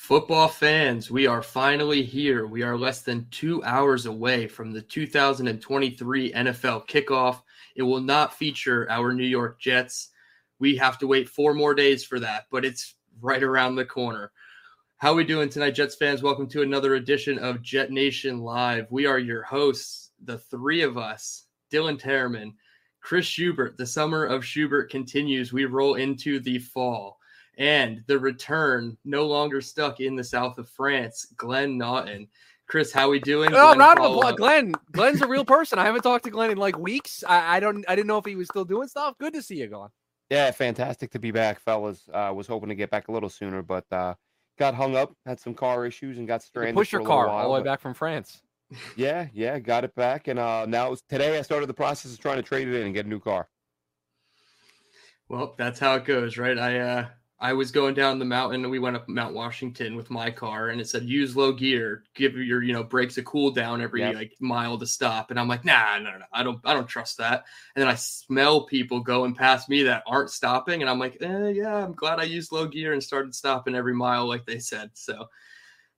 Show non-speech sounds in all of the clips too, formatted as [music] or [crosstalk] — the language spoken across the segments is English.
Football fans, we are finally here. We are less than two hours away from the 2023 NFL kickoff. It will not feature our New York Jets. We have to wait four more days for that, but it's right around the corner. How are we doing tonight, Jets fans? Welcome to another edition of Jet Nation Live. We are your hosts, the three of us, Dylan Terman, Chris Schubert. The summer of Schubert continues. We roll into the fall and the return, no longer stuck in the south of France, Glenn Naughton. Chris, how we doing? Oh, round of applause, Glenn. Glenn's a real [laughs] person. I haven't talked to Glenn in like weeks. I, I, don't. I didn't know if he was still doing stuff. Good to see you, Glenn. Yeah, fantastic to be back, fellas. Uh, was hoping to get back a little sooner, but uh, got hung up, had some car issues, and got stranded. push your car while, all the way back from France. [laughs] Yeah, yeah, got it back, and uh, now today I started the process of trying to trade it in and get a new car. Well, that's how it goes, right? I uh, I was going down the mountain and we went up Mount Washington with my car and it said use low gear, give your, you know, brakes a cool down every yep. like mile to stop. And I'm like, nah, no, no, I don't, I don't trust that. And then I smell people going past me that aren't stopping. And I'm like, eh, yeah, I'm glad I used low gear and started stopping every mile like they said. So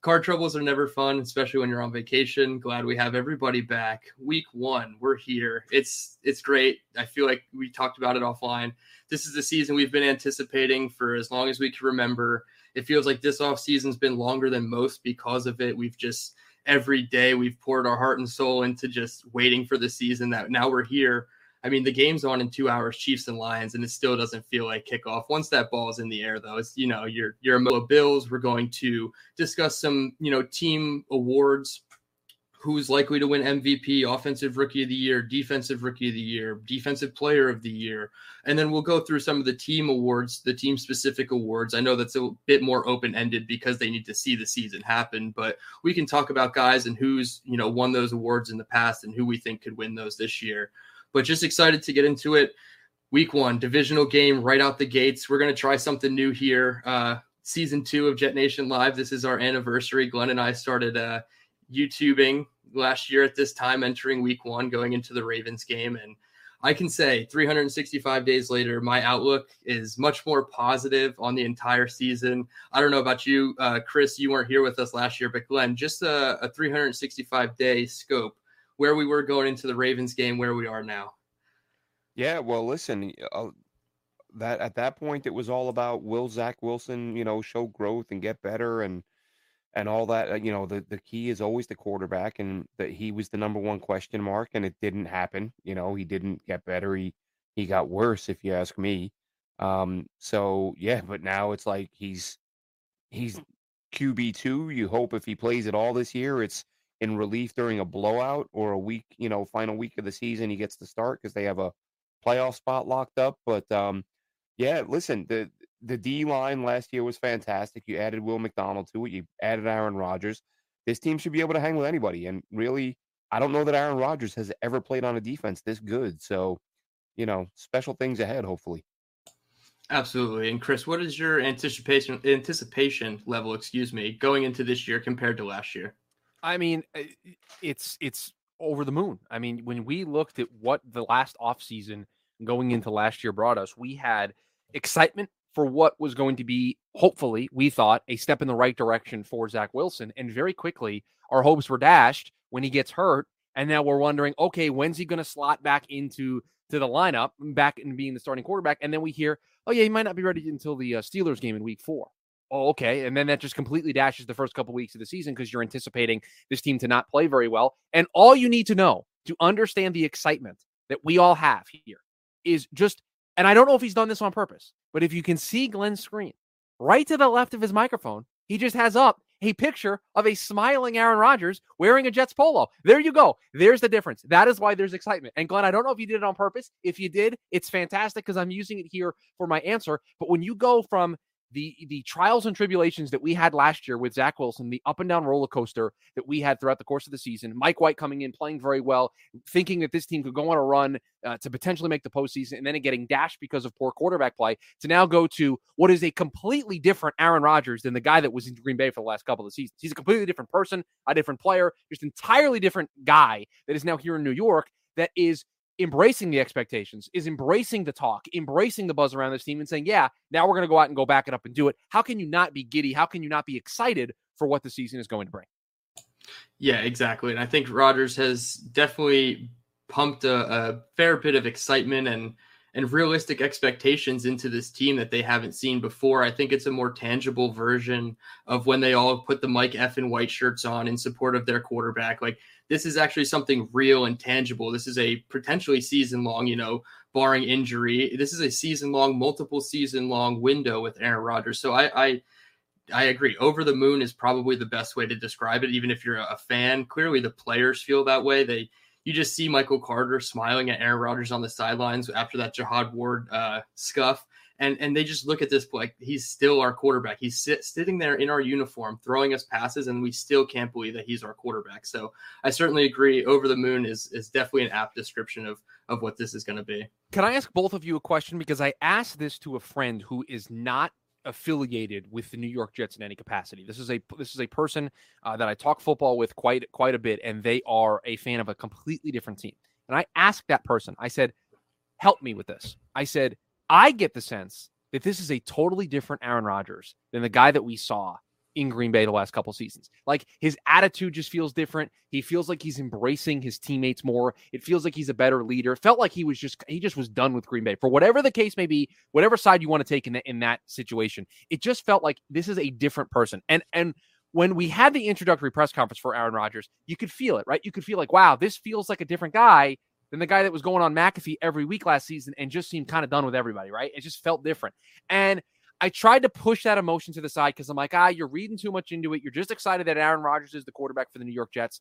car troubles are never fun, especially when you're on vacation. Glad we have everybody back. Week one, we're here. It's, it's great. I feel like we talked about it offline this is the season we've been anticipating for as long as we can remember. It feels like this off season's been longer than most because of it. We've just every day we've poured our heart and soul into just waiting for the season that now we're here. I mean, the game's on in two hours, Chiefs and Lions, and it still doesn't feel like kickoff. Once that ball is in the air, though, it's you know, your your Bills. We're going to discuss some, you know, team awards who's likely to win MVP, Offensive Rookie of the Year, Defensive Rookie of the Year, Defensive Player of the Year. And then we'll go through some of the team awards, the team specific awards. I know that's a bit more open ended because they need to see the season happen, but we can talk about guys and who's, you know, won those awards in the past and who we think could win those this year. But just excited to get into it. Week one, divisional game right out the gates. We're going to try something new here. Uh, season two of Jet Nation Live. This is our anniversary. Glenn and I started uh, YouTubing last year at this time, entering week one, going into the Ravens game. And I can say 365 days later, my outlook is much more positive on the entire season. I don't know about you, uh, Chris, you weren't here with us last year, but Glenn, just a, a 365 day scope where we were going into the Ravens game, where we are now. Yeah, well, listen, uh, that at that point it was all about will Zach Wilson, you know, show growth and get better, and and all that. Uh, you know, the the key is always the quarterback, and that he was the number one question mark, and it didn't happen. You know, he didn't get better. He he got worse, if you ask me. Um, so yeah, but now it's like he's he's QB two. You hope if he plays it all this year, it's in relief during a blowout or a week, you know, final week of the season, he gets to start because they have a playoff spot locked up. But um, yeah, listen, the the D line last year was fantastic. You added Will McDonald to it. You added Aaron Rodgers. This team should be able to hang with anybody. And really, I don't know that Aaron Rodgers has ever played on a defense this good. So, you know, special things ahead, hopefully. Absolutely. And Chris, what is your anticipation anticipation level, excuse me, going into this year compared to last year? I mean, eh, it's it's over the moon. I mean, when we looked at what the last offseason going into last year brought us, we had excitement for what was going to be, hopefully, we thought, a step in the right direction for Zach Wilson. And very quickly, our hopes were dashed when he gets hurt. And now we're wondering, okay, when's he going to slot back into to the lineup, back in being the starting quarterback? And then we hear, oh yeah, he might not be ready until the uh, Steelers game in Week Four. Oh, okay. And then that just completely dashes the first couple weeks of the season because you're anticipating this team to not play very well. And all you need to know to understand the excitement that we all have here is just and I don't know if he's done this on purpose, but if you can see Glenn's screen right to the left of his microphone, he just has up a picture of a smiling Aaron Rodgers wearing a Jets polo. There you go. There's the difference. That is why there's excitement. And Glenn, I don't know if you did it on purpose. If you did, it's fantastic because I'm using it here for my answer. But when you go from the the trials and tribulations that we had last year with Zach Wilson, the up and down roller coaster that we had throughout the course of the season. Mike White coming in, playing very well, thinking that this team could go on a run uh, to potentially make the postseason, and then getting dashed because of poor quarterback play. To now go to what is a completely different Aaron Rodgers than the guy that was in Green Bay for the last couple of seasons. He's a completely different person, a different player, just entirely different guy that is now here in New York. That is embracing the expectations, is embracing the talk, embracing the buzz around this team and saying, yeah, now we're going to go out and go back it up and do it. How can you not be giddy? How can you not be excited for what the season is going to bring? Yeah, exactly. And I think Rodgers has definitely pumped a, a fair bit of excitement and and realistic expectations into this team that they haven't seen before. I think it's a more tangible version of when they all put the Mike F and white shirts on in support of their quarterback. Like this is actually something real and tangible. This is a potentially season long, you know, barring injury. This is a season long, multiple season long window with Aaron Rodgers. So I, I I agree. Over the moon is probably the best way to describe it. Even if you're a fan, clearly the players feel that way. They you just see Michael Carter smiling at Aaron Rodgers on the sidelines after that Jihad Ward uh, scuff, and and they just look at this like he's still our quarterback. He's sit, sitting there in our uniform, throwing us passes, and we still can't believe that he's our quarterback. So I certainly agree. Over the moon is is definitely an apt description of of what this is going to be. Can I ask both of you a question because I asked this to a friend who is not affiliated with the New York Jets in any capacity. This is a this is a person uh, that I talk football with quite quite a bit, and they are a fan of a completely different team. And I asked that person, I said, "Help me with this." I said, "I get the sense that this is a totally different Aaron Rodgers than the guy that we saw in Green Bay the last couple seasons. Like his attitude just feels different. He feels like he's embracing his teammates more. It feels like he's a better leader. It felt like he was just he just was done with Green Bay. For whatever the case may be, whatever side you want to take in that in that situation, it just felt like this is a different person. And and when we had the introductory press conference for Aaron Rodgers, you could feel it, right? You could feel like, wow, this feels like a different guy than the guy that was going on McAfee every week last season and just seemed kind of done with everybody, right? It just felt different. And I tried to push that emotion to the side because I'm like, ah, you're reading too much into it. You're just excited that Aaron Rodgers is the quarterback for the New York Jets.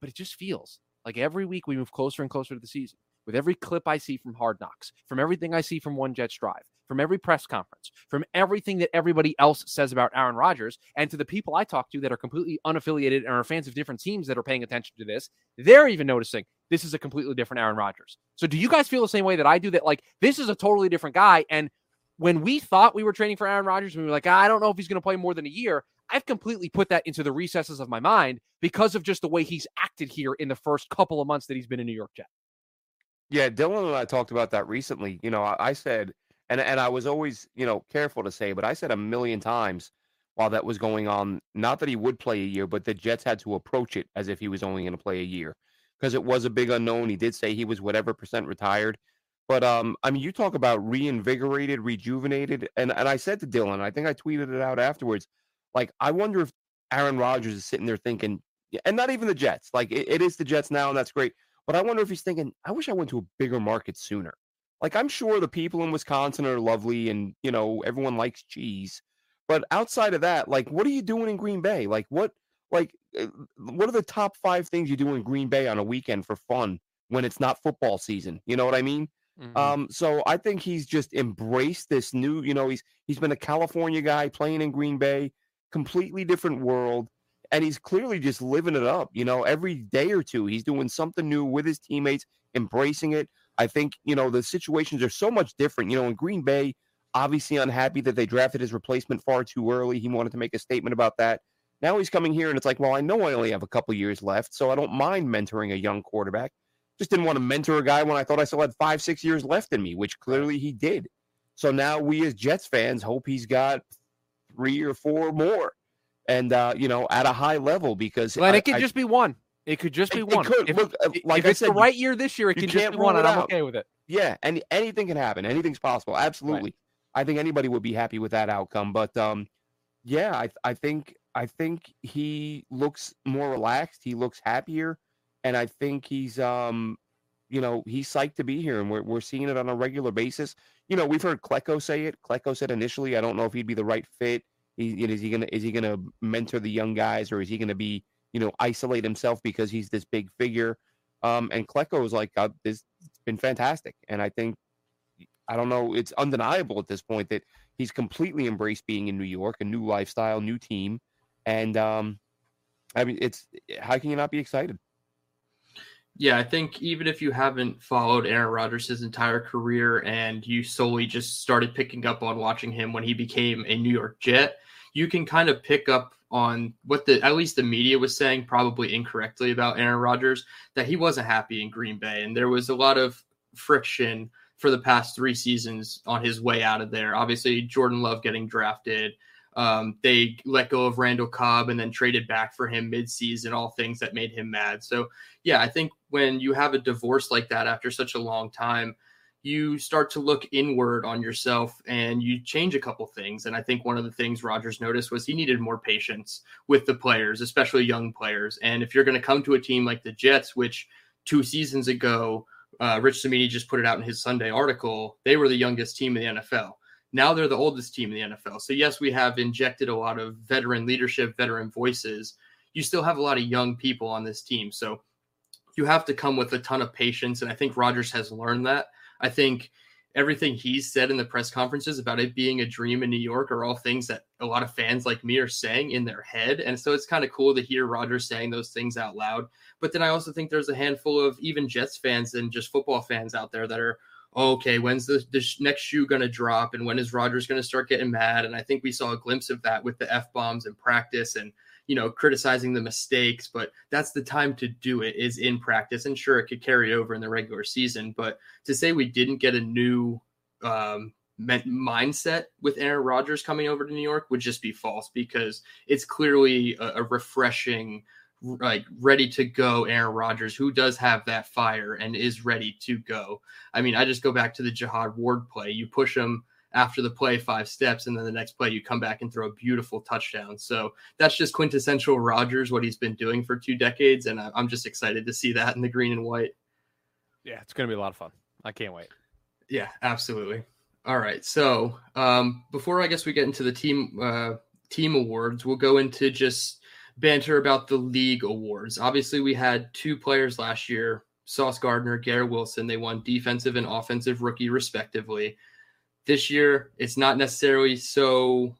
But it just feels like every week we move closer and closer to the season. With every clip I see from Hard Knocks, from everything I see from One Jets Drive, from every press conference, from everything that everybody else says about Aaron Rodgers, and to the people I talk to that are completely unaffiliated and are fans of different teams that are paying attention to this, they're even noticing this is a completely different Aaron Rodgers. So do you guys feel the same way that I do that like this is a totally different guy and when we thought we were training for Aaron Rodgers, we were like, ah, I don't know if he's going to play more than a year. I've completely put that into the recesses of my mind because of just the way he's acted here in the first couple of months that he's been a New York Jet. Yeah, Dylan and I talked about that recently. You know, I, I said, and and I was always, you know, careful to say, but I said a million times while that was going on, not that he would play a year, but the Jets had to approach it as if he was only going to play a year because it was a big unknown. He did say he was whatever percent retired. But um, I mean, you talk about reinvigorated, rejuvenated, and and I said to Dylan, I think I tweeted it out afterwards. Like, I wonder if Aaron Rodgers is sitting there thinking, and not even the Jets. Like, it, it is the Jets now, and that's great. But I wonder if he's thinking, I wish I went to a bigger market sooner. Like, I'm sure the people in Wisconsin are lovely, and you know, everyone likes cheese. But outside of that, like, what are you doing in Green Bay? Like, what, like, what are the top five things you do in Green Bay on a weekend for fun when it's not football season? You know what I mean? Mm-hmm. Um, so I think he's just embraced this new, you know, he's he's been a California guy playing in Green Bay, completely different world, and he's clearly just living it up. You know, every day or two, he's doing something new with his teammates, embracing it. I think, you know, the situations are so much different. You know, in Green Bay, obviously unhappy that they drafted his replacement far too early. He wanted to make a statement about that. Now he's coming here and it's like, well, I know I only have a couple years left, so I don't mind mentoring a young quarterback. Just didn't want to mentor a guy when I thought I still had five, six years left in me, which clearly he did. So now we as Jets fans hope he's got three or four more, and uh, you know, at a high level because well, it could I, just be one. It could just be it, one. It could. If, Look, uh, like if I it's said, the right year this year, it can just be one, and I'm okay with it. Yeah, and anything can happen. Anything's possible. Absolutely. Right. I think anybody would be happy with that outcome. But um, yeah, I I think I think he looks more relaxed. He looks happier, and I think he's um you know, he's psyched to be here, and we're we're seeing it on a regular basis. You know, we've heard Klecko say it. Klecko said initially, I don't know if he'd be the right fit. He, is he gonna is he gonna mentor the young guys, or is he gonna be you know isolate himself because he's this big figure? Um, and Klecko is like, uh, this it's been fantastic, and I think I don't know, it's undeniable at this point that he's completely embraced being in New York, a new lifestyle, new team, and um, I mean, it's how can you not be excited? Yeah, I think even if you haven't followed Aaron Rodgers his entire career and you solely just started picking up on watching him when he became a New York Jet, you can kind of pick up on what the at least the media was saying, probably incorrectly about Aaron Rodgers, that he wasn't happy in Green Bay. And there was a lot of friction for the past three seasons on his way out of there. Obviously, Jordan Love getting drafted. Um, they let go of Randall Cobb and then traded back for him midseason, all things that made him mad. So, yeah, I think when you have a divorce like that after such a long time, you start to look inward on yourself and you change a couple things. And I think one of the things Rodgers noticed was he needed more patience with the players, especially young players. And if you're going to come to a team like the Jets, which two seasons ago, uh, Rich Cimini just put it out in his Sunday article, they were the youngest team in the NFL. Now they're the oldest team in the NFL. So, yes, we have injected a lot of veteran leadership, veteran voices. You still have a lot of young people on this team. So, you have to come with a ton of patience. And I think Rodgers has learned that. I think everything he's said in the press conferences about it being a dream in New York are all things that a lot of fans like me are saying in their head. And so it's kind of cool to hear Rodgers saying those things out loud. But then I also think there's a handful of even Jets fans and just football fans out there that are, okay, when's the, the next shoe going to drop? And when is Rodgers going to start getting mad? And I think we saw a glimpse of that with the F bombs in practice and you know, criticizing the mistakes, but that's the time to do it is in practice. And sure, it could carry over in the regular season, but to say we didn't get a new um, mindset with Aaron Rodgers coming over to New York would just be false because it's clearly a, a refreshing, like ready to go Aaron Rodgers who does have that fire and is ready to go. I mean, I just go back to the Jihad Ward play. You push him after the play five steps, and then the next play you come back and throw a beautiful touchdown. So that's just quintessential Rodgers, what he's been doing for two decades, and I'm just excited to see that in the green and white. Yeah, it's going to be a lot of fun. I can't wait. Yeah, absolutely. All right, so um, before I guess we get into the team uh, team awards, we'll go into just banter about the league awards. Obviously, we had two players last year. Sauce Gardner, Garrett Wilson, they won defensive and offensive rookie respectively. This year, it's not necessarily so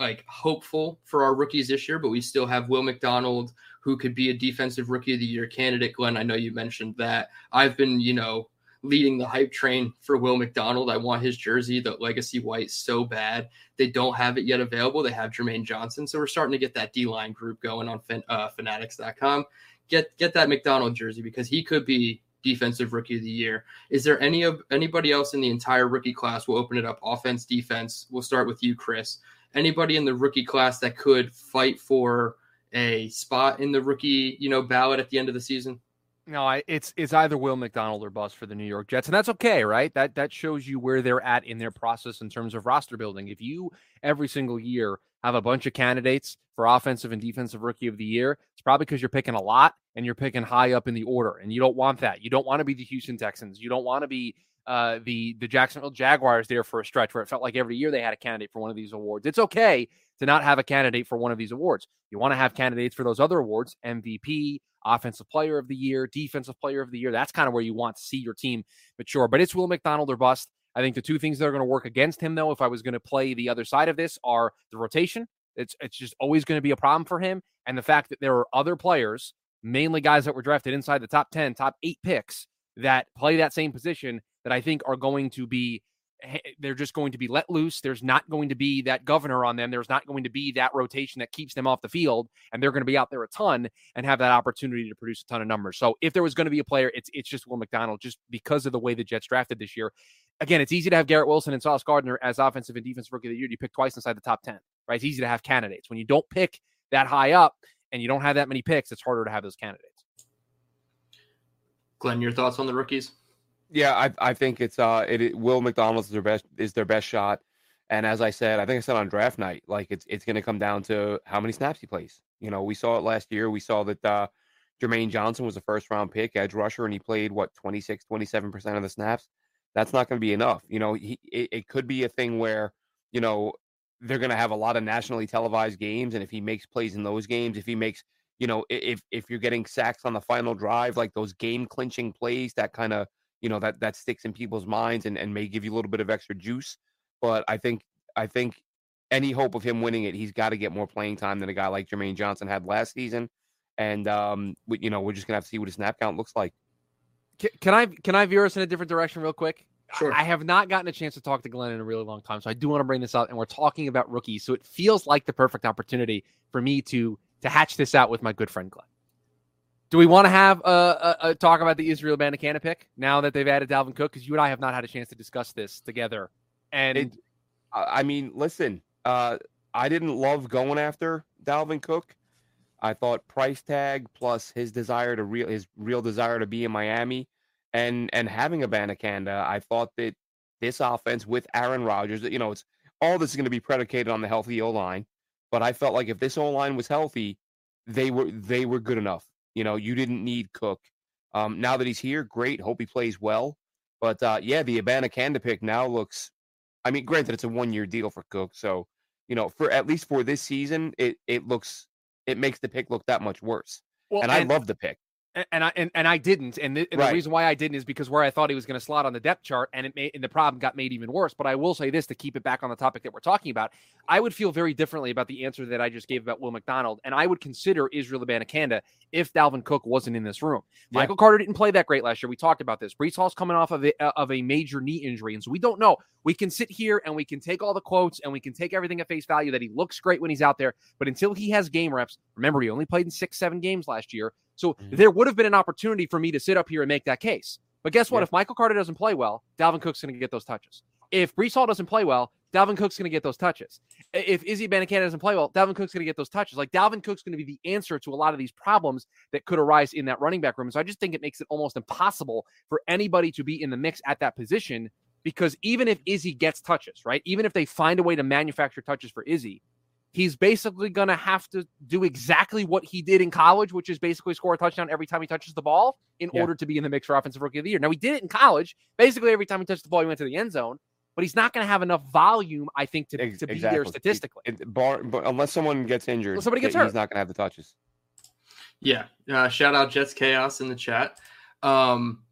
like hopeful for our rookies this year, but we still have Will McDonald, who could be a defensive rookie of the year candidate. Glenn, I know you mentioned that. I've been, you know, leading the hype train for Will McDonald. I want his jersey, the legacy white, so bad. They don't have it yet available. They have Jermaine Johnson, so we're starting to get that D line group going on uh, Fanatics.com. Get get that McDonald jersey because he could be defensive rookie of the year. Is there any of anybody else in the entire rookie class? We'll open it up offense, defense. We'll start with you, Chris. Anybody in the rookie class that could fight for a spot in the rookie, you know, ballot at the end of the season? No, I, it's it's either Will McDonald or bust for the New York Jets, and that's okay, right? That that shows you where they're at in their process in terms of roster building. If you every single year have a bunch of candidates for offensive and defensive rookie of the year, it's probably because you're picking a lot and you're picking high up in the order, and you don't want that. You don't want to be the Houston Texans. You don't want to be uh, the the Jacksonville Jaguars there for a stretch where it felt like every year they had a candidate for one of these awards. It's okay to not have a candidate for one of these awards. You want to have candidates for those other awards: MVP, Offensive Player of the Year, Defensive Player of the Year. That's kind of where you want to see your team mature. But it's Will McDonald or bust. I think the two things that are going to work against him, though, if I was going to play the other side of this, are the rotation. It's it's just always going to be a problem for him, and the fact that there are other players, mainly guys that were drafted inside the top ten, top eight picks, that play that same position that I think are going to be they're just going to be let loose. There's not going to be that governor on them. There's not going to be that rotation that keeps them off the field, and they're going to be out there a ton and have that opportunity to produce a ton of numbers. So if there was going to be a player, it's it's just Will McDonald, just because of the way the Jets drafted this year. Again, it's easy to have Garrett Wilson and Sauce Gardner as offensive and defensive rookie of the year. You pick twice inside the top ten, right? It's easy to have candidates when you don't pick that high up and you don't have that many picks. It's harder to have those candidates. Glenn, your thoughts on the rookies? Yeah, I I think it's uh it, it Will McDonald's is their best is their best shot. And as I said, I think I said on draft night, like it's it's gonna come down to how many snaps he plays. You know, we saw it last year. We saw that uh Jermaine Johnson was a first round pick, edge rusher, and he played what 26, 27% of the snaps. That's not going to be enough. You know, he, it, it could be a thing where, you know, they're going to have a lot of nationally televised games. And if he makes plays in those games, if he makes, you know, if, if you're getting sacks on the final drive, like those game clinching plays that kind of, you know that that sticks in people's minds and, and may give you a little bit of extra juice. But I think I think any hope of him winning it, he's got to get more playing time than a guy like Jermaine Johnson had last season. And um, we, you know, we're just gonna have to see what his snap count looks like. Can, can I can I veer us in a different direction real quick? Sure. I have not gotten a chance to talk to Glenn in a really long time, so I do want to bring this up. And we're talking about rookies, so it feels like the perfect opportunity for me to to hatch this out with my good friend Glenn. Do we want to have a, a, a, talk about the Israel Abanikanda pick now that they've added Dalvin Cook? Because you and I have not had a chance to discuss this together. And it, I mean, listen, uh, I didn't love going after Dalvin Cook. I thought price tag plus his desire to real his real desire to be in Miami and and having Abanikanda, I thought that this offense with Aaron Rodgers, you know, it's all this is going to be predicated on the healthy O line. But I felt like if this O line was healthy, they were they were good enough. You know, you didn't need Cook. Um, now that he's here, great. Hope he plays well. But uh, yeah, the Abana Abanikanda pick now looks. I mean, granted, it's a one year deal for Cook, so you know, for at least for this season, it it looks it makes the pick look that much worse. Well, and, and I love the pick and I and, and I didn't, and, the, and right. the reason why I didn't is because where I thought he was going to slot on the depth chart, and it made and the problem got made even worse. But I will say this to keep it back on the topic that we're talking about, I would feel very differently about the answer that I just gave about Will McDonald, and I would consider Israel Abanikanda if Dalvin Cook wasn't in this room. Yeah. Michael Carter didn't play that great last year. We talked about this. Breece Hall's coming off of a, uh, of a major knee injury, and so we don't know. We can sit here and we can take all the quotes and we can take everything at face value that he looks great when he's out there, but until he has game reps, remember he only played in six, seven games last year. So mm-hmm. there would have been an opportunity for me to sit up here and make that case. But guess what? Yeah. If Michael Carter doesn't play well, Dalvin Cook's going to get those touches. If Breece Hall doesn't play well, Dalvin Cook's going to get those touches. If Izzy Abanikanda doesn't play well, Dalvin Cook's going to get those touches. Like Dalvin Cook's going to be the answer to a lot of these problems that could arise in that running back room. So I just think it makes it almost impossible for anybody to be in the mix at that position because even if Izzy gets touches, right? Even if they find a way to manufacture touches for Izzy, he's basically going to have to do exactly what he did in college, which is basically score a touchdown every time he touches the ball in yeah. order to be in the mix for offensive rookie of the year. Now he did it in college. Basically, every time he touched the ball, he went to the end zone. But he's not going to have enough volume, I think, to, to exactly. be there statistically. It, it, bar, but unless someone gets injured, well, somebody gets hurt. He's not going to have the touches. Yeah. Uh, shout out Jets Chaos in the chat. Um,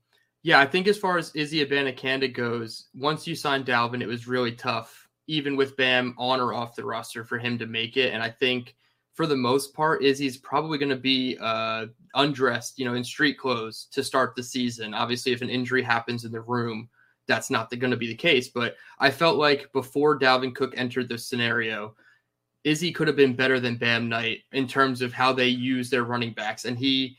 yeah, I think as far as Izzy Abanikanda goes, once you signed Dalvin, it was really tough even with Bam on or off the roster for him to make it. And I think for the most part, Izzy's probably going to be uh, undressed, you know, in street clothes to start the season. Obviously, if an injury happens in the room, that's not going to be the case. But I felt like before Dalvin Cook entered the scenario, Izzy could have been better than Bam Knight in terms of how they use their running backs. And he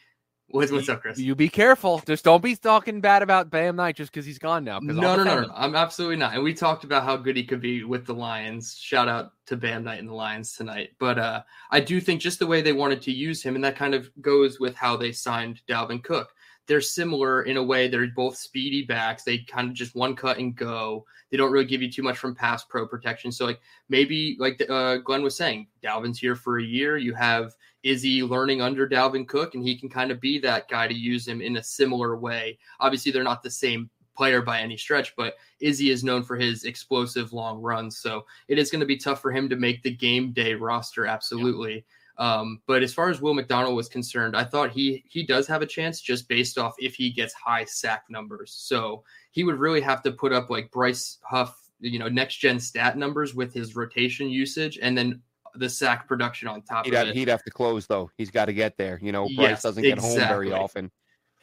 What's, what's up, Chris? You be careful. Just don't be talking bad about Bam Knight just because he's gone now. No, no, no, no, I'm absolutely not. And we talked about how good he could be with the Lions. Shout out to Bam Knight and the Lions tonight. But uh, I do think just the way they wanted to use him, and that kind of goes with how they signed Dalvin Cook. They're similar in a way. They're both speedy backs. They kind of just one cut and go. They don't really give you too much from pass pro protection. So like maybe like uh, Glenn was saying, Dalvin's here for a year. You have Izzy learning under Dalvin Cook, and he can kind of be that guy to use him in a similar way. Obviously, they're not the same player by any stretch, but Izzy is known for his explosive long runs. So it is going to be tough for him to make the game day roster. Absolutely. Yeah. Um, but as far as Will McDonald was concerned, I thought he he does have a chance just based off if he gets high sack numbers. So he would really have to put up like Bryce Huff, you know, next gen stat numbers with his rotation usage, and then the sack production on top he'd of have, it. He'd have to close though. He's got to get there. You know, Bryce yes, doesn't get exactly. home very often.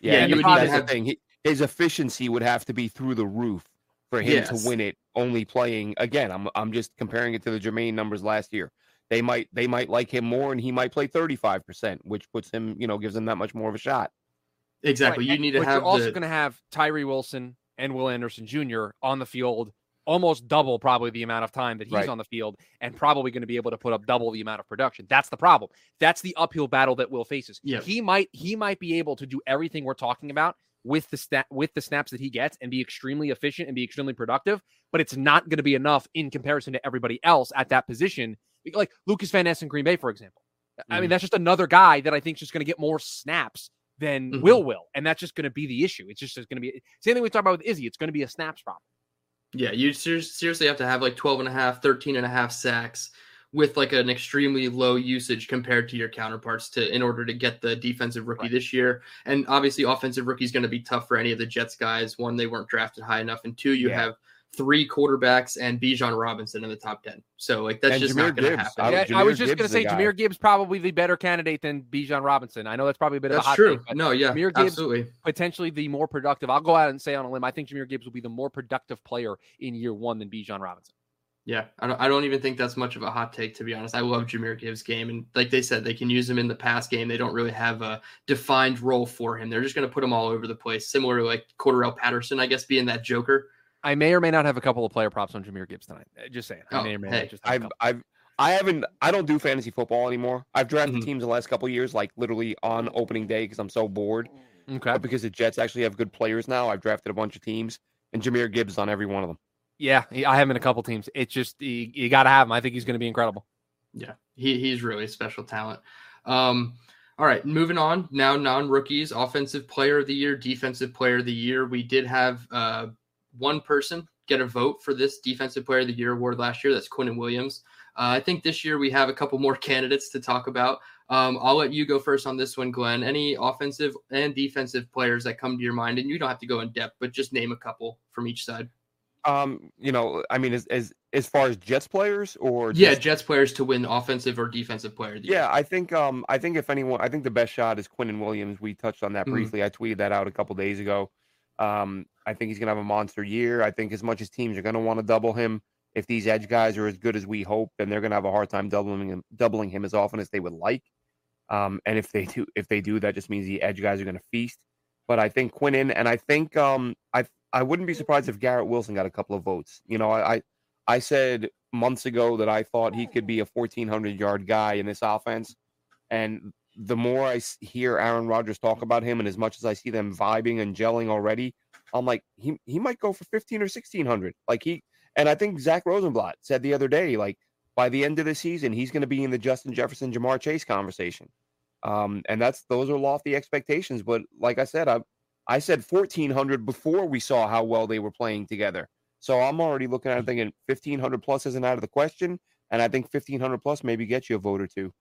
Yeah, yeah you would that's have... the thing. He, his efficiency would have to be through the roof for him yes. to win it. Only playing again. I'm I'm just comparing it to the Jermaine numbers last year they might they might like him more and he might play 35%, which puts him, you know, gives him that much more of a shot. Exactly. Right. You need to but have you're also going to have Tyree Wilson and Will Anderson Jr. on the field almost double probably the amount of time that he's right. on the field and probably going to be able to put up double the amount of production. That's the problem. That's the uphill battle that Will faces. Yeah. He might he might be able to do everything we're talking about with the stat with the snaps that he gets and be extremely efficient and be extremely productive, but it's not going to be enough in comparison to everybody else at that position like Lukas Van Ness in Green Bay, for example. Mm-hmm. I mean, mm-hmm. that's just another guy that I think is just going to get more snaps than mm-hmm. Will will, and that's just going to be the issue. It's just going to be same thing we talked about with Izzy. It's going to be a snaps problem. Yeah, you seriously have to have like 12 and a half, 13 and a half sacks with like an extremely low usage compared to your counterparts to in order to get the defensive rookie right. this year. And obviously offensive rookie is going to be tough for any of the Jets guys. One, they weren't drafted high enough, and two, you yeah. have three quarterbacks and Bijan Robinson in the top 10. So, like, that's and just Jahmyr not going to happen. Yeah, I was just going to say, Jahmyr Gibbs probably the better candidate than Bijan Robinson. I know that's probably a bit that's of a hot true. Take, no, yeah, Jahmyr Gibbs absolutely. potentially the more productive. I'll go out and say on a limb, I think Jahmyr Gibbs will be the more productive player in year one than Bijan Robinson. Yeah, I don't, I don't even think that's much of a hot take, to be honest. I love Jahmyr Gibbs' game. And like they said, they can use him in the pass game. They don't really have a defined role for him. They're just going to put him all over the place, similar to like Cordarrelle Patterson, I guess, being that joker. I may or may not have a couple of player props on Jahmyr Gibbs tonight. Uh, just saying. I Oh, may or may hey, not just have a I've, couple. I've, I haven't, I don't do fantasy football anymore. I've drafted Mhm. teams the last couple of years, like literally on opening day because I'm so bored. Okay. But because the Jets actually have good players now, I've drafted a bunch of teams, and Jahmyr Gibbs on every one of them. Yeah, I have him in a couple teams. It's just you, you got to have him. I think he's going to be incredible. Yeah, he, he's really a special talent. Um, all right, moving on. Now, non rookies, offensive player of the year, defensive player of the year. We did have uh, one person get a vote for this defensive player of the year award last year. That's Quinnen Williams. Uh, I think this year we have a couple more [laughs] candidates to talk about. Um, I'll let you go first on this one, Glenn. Any offensive and defensive players that come to your mind, and you don't have to go in depth, but just name a couple from each side. Um, you know, I mean, as as as far as Jets players or Yeah, just- Jets players to win offensive or defensive player of the year. yeah, I think um I think if anyone, I think the best shot is Quinnen Williams. We touched on that Mhm. briefly. I tweeted that out a couple days ago. Um, I think he's gonna have a monster year. I think as much as teams are gonna want to double him, if these edge guys are as good as we hope, then they're gonna have a hard time doubling him, doubling him as often as they would like. Um, and if they do, if they do, that just means the edge guys are gonna feast. But I think Quinnen, and I think um I I wouldn't be surprised if Garrett Wilson got a couple of votes. You know, I I, I said months ago that I thought he could be a 1400 yard guy in this offense, and the more I hear Aaron Rodgers talk about him, and as much as I see them vibing and gelling already, I'm like he he might go for 15 or 1600. Like he and I think Zach Rosenblatt said the other day, like by the end of the season, he's going to be in the Justin Jefferson, Ja'Marr Chase conversation. Um, and that's those are lofty expectations. But like I said, I I said 1400 before we saw how well they were playing together. So I'm already looking at it thinking 1500 plus isn't out of the question. And I think 1500 plus maybe gets you a vote or two.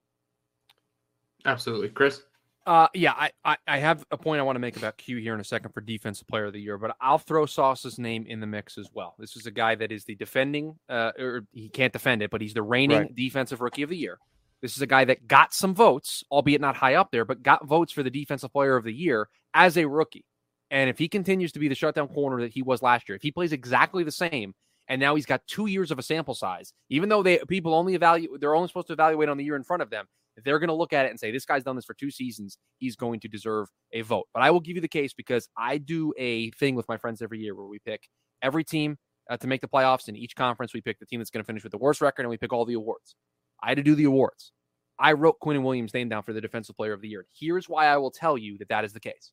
Absolutely. Chris? Uh, yeah, I, I, I have a point I want to make about Q here in a second for defensive player of the year, but I'll throw Sauce's name in the mix as well. This is a guy that is the defending, uh, or he can't defend it, but he's the reigning Right. defensive rookie of the year. This is a guy that got some votes, albeit not high up there, but got votes for the defensive player of the year as a rookie. And if he continues to be the shutdown corner that he was last year, if he plays exactly the same, and now he's got two years of a sample size, even though they people only evaluate, they're only supposed to evaluate on the year in front of them. They're going to look at it and say this guy's done this for two seasons, he's going to deserve a vote. But I will give you the case because I do a thing with my friends every year where we pick every team uh, to make the playoffs. In each conference, we pick the team that's going to finish with the worst record, and we pick all the awards. I had to do the awards. I wrote Quinnen Williams' name down for the Defensive Player of the Year. Here's why I will tell you that that is the case.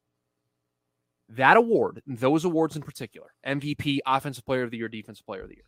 That award, those awards in particular, MVP, Offensive Player of the Year, Defensive Player of the Year,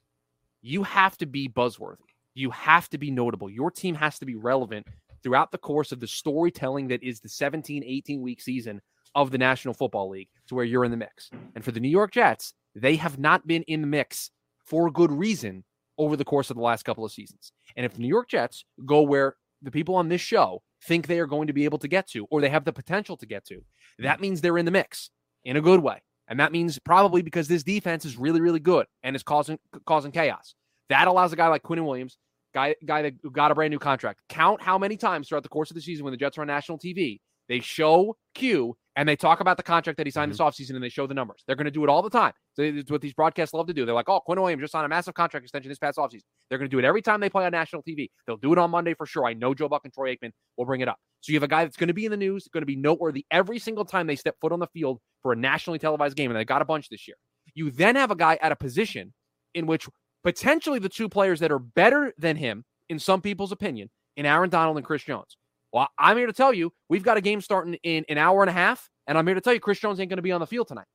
you have to be buzzworthy. You have to be notable. Your team has to be relevant throughout the course of the storytelling that is the 17, 18 week season of the National Football League to where you're in the mix. And for the New York Jets, they have not been in the mix for good reason over the course of the last couple of seasons. And if the New York Jets go where the people on this show think they are going to be able to get to, or they have the potential to get to, that means they're in the mix in a good way. And that means probably because this defense is really, really good and is causing causing chaos. That allows a guy like Quinn Williams, guy guy that got a brand new contract. Count how many times throughout the course of the season when the Jets are on national TV, they show Q and they talk about the contract that he signed this mm-hmm. offseason and they show the numbers. They're going to do it all the time. So it's what these broadcasts love to do. They're like, oh, Quinn Williams just signed a massive contract extension this past offseason. They're going to do it every time they play on national TV. They'll do it on Monday for sure. I know Joe Buck and Troy Aikman will bring it up. So you have a guy that's going to be in the news, going to be noteworthy every single time they step foot on the field for a nationally televised game, and they got a bunch this year. You then have a guy at a position in which potentially the two players that are better than him, in some people's opinion, in Aaron Donald and Chris Jones. Well, I'm here to tell you, we've got a game starting in an hour and a half, and I'm here to tell you, Chris Jones ain't going to be on the field tonight.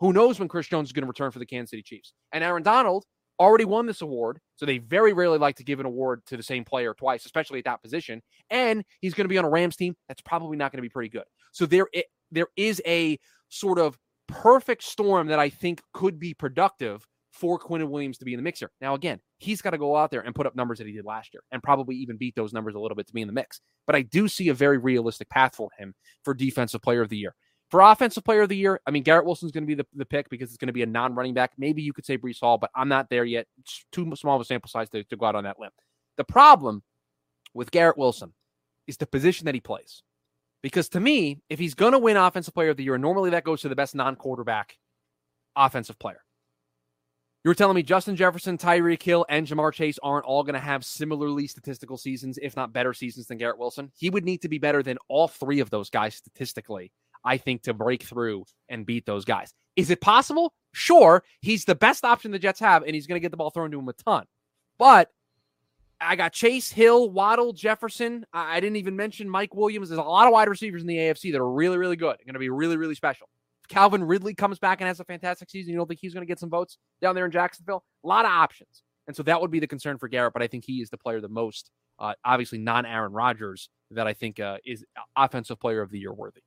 Who knows when Chris Jones is going to return for the Kansas City Chiefs? And Aaron Donald already won this award, so they very rarely like to give an award to the same player twice, especially at that position. And he's going to be on a Rams team that's probably not going to be pretty good. So there, i- there is a sort of perfect storm that I think could be productive for Quinn Williams to be in the mixer. Now, again, he's got to go out there and put up numbers that he did last year and probably even beat those numbers a little bit to be in the mix. But I do see a very realistic path for him for Defensive Player of the Year. For Offensive Player of the Year, I mean, Garrett Wilson's going to be the, the pick because it's going to be a non running back. Maybe you could say Breece Hall, but I'm not there yet. It's too small of a sample size to, to go out on that limb. The problem with Garrett Wilson is the position that he plays. Because to me, if he's going to win Offensive Player of the Year, normally that goes to the best non quarterback offensive player. You were telling me Justin Jefferson, Tyreek Hill, and Ja'Marr Chase aren't all going to have similarly statistical seasons, if not better seasons than Garrett Wilson. He would need to be better than all three of those guys statistically, I think, to break through and beat those guys. Is it possible? Sure. He's the best option the Jets have, and he's going to get the ball thrown to him a ton. But I got Chase, Hill, Waddle, Jefferson. I didn't even mention Mike Williams. There's a lot of wide receivers in the AFC that are really, really good. Going to be really, really special. Calvin Ridley comes back and has a fantastic season, you don't think he's going to get some votes down there in Jacksonville? A lot of options. And so that would be the concern for Garrett, but I think he is the player the most, uh, obviously non Aaron Rodgers, that I think uh, is offensive player of the year worthy.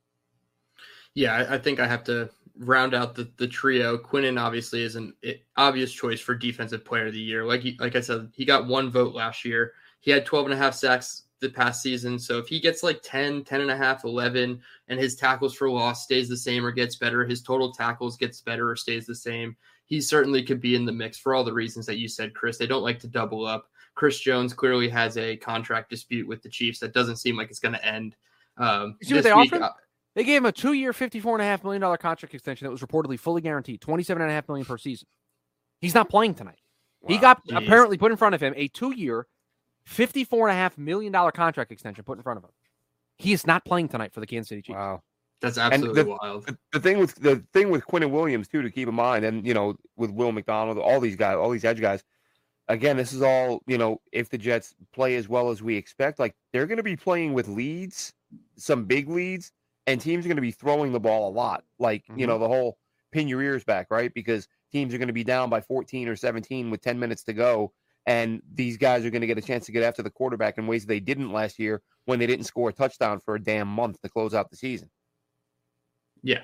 Yeah, I, I think I have to round out the, the trio. Quinnen obviously is an obvious choice for defensive player of the year. Like he, like I said, he got one vote last year. He had 12 and a half sacks the past season. So if he gets like 10, 10 and a half, 11, and his tackles for loss stays the same or gets better, his total tackles gets better or stays the same, he certainly could be in the mix for all the reasons that you said, Chris. They don't like to double up. Chris Jones clearly has a contract dispute with the Chiefs that doesn't seem like it's going to end. Um, you see what they week, offered? Uh, they gave him a two-year, fifty-four and a half million dollar contract extension that was reportedly fully guaranteed, twenty-seven and a half million per season. He's not playing tonight. Wow, he got geez. apparently put in front of him a two-year, $54.5 million contract extension put in front of him. He is not playing tonight for the Kansas City Chiefs. Wow. That's absolutely the, wild. The, the, thing with the thing with Quinnen Williams too to keep in mind, and you know, with Will McDonald, all these guys, all these edge guys. Again, this is all you know. If the Jets play as well as we expect, like they're going to be playing with leads, some big leads, and teams are going to be throwing the ball a lot. Like mm-hmm. you know, the whole pin your ears back, right? Because teams are going to be down by 14 or 17 with 10 minutes to go, and these guys are going to get a chance to get after the quarterback in ways they didn't last year when they didn't score a touchdown for a damn month to close out the season. Yeah.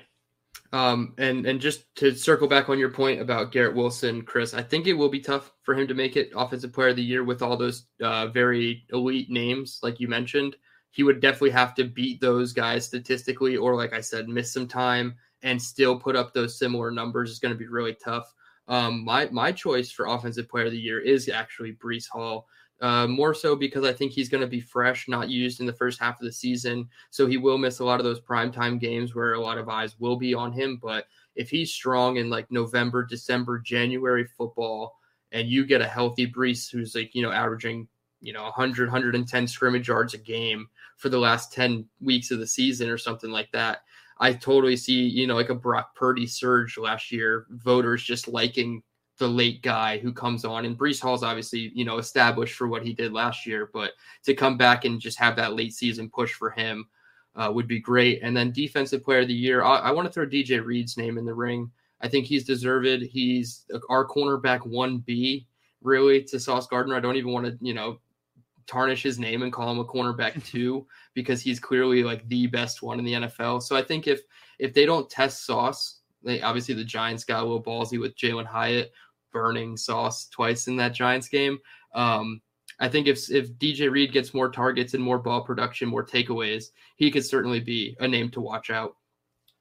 Um, and and just to circle back on your point about Garrett Wilson, Chris, I think it will be tough for him to make it offensive player of the year with all those uh, very elite names, like you mentioned. He would definitely have to beat those guys statistically, or like I said, miss some time and still put up those similar numbers is going to be really tough. Um, my my choice for offensive player of the year is actually Breece Hall. Uh, more so because I think he's going to be fresh, not used in the first half of the season. So he will miss a lot of those primetime games where a lot of eyes will be on him. But if he's strong in like November, December, January football, and you get a healthy Breece who's like, you know, averaging, you know, 100, 110 scrimmage yards a game for the last 10 weeks of the season or something like that, I totally see, you know, like a Brock Purdy surge last year, voters just liking the late guy who comes on. And Breece Hall's obviously, you know, established for what he did last year, but to come back and just have that late season push for him uh, would be great. And then defensive player of the year, I, I want to throw DJ Reed's name in the ring. I think he's deserved. He's our cornerback 1B, really, to Sauce Gardner. I don't even want to, you know, tarnish his name and call him a cornerback [laughs] two because he's clearly like the best one in the NFL. So I think if if they don't test Sauce, they obviously the Giants got a little ballsy with Jalin Hyatt burning Sauce twice in that Giants game. Um, I think if if DJ Reed gets more targets and more ball production, more takeaways, he could certainly be a name to watch out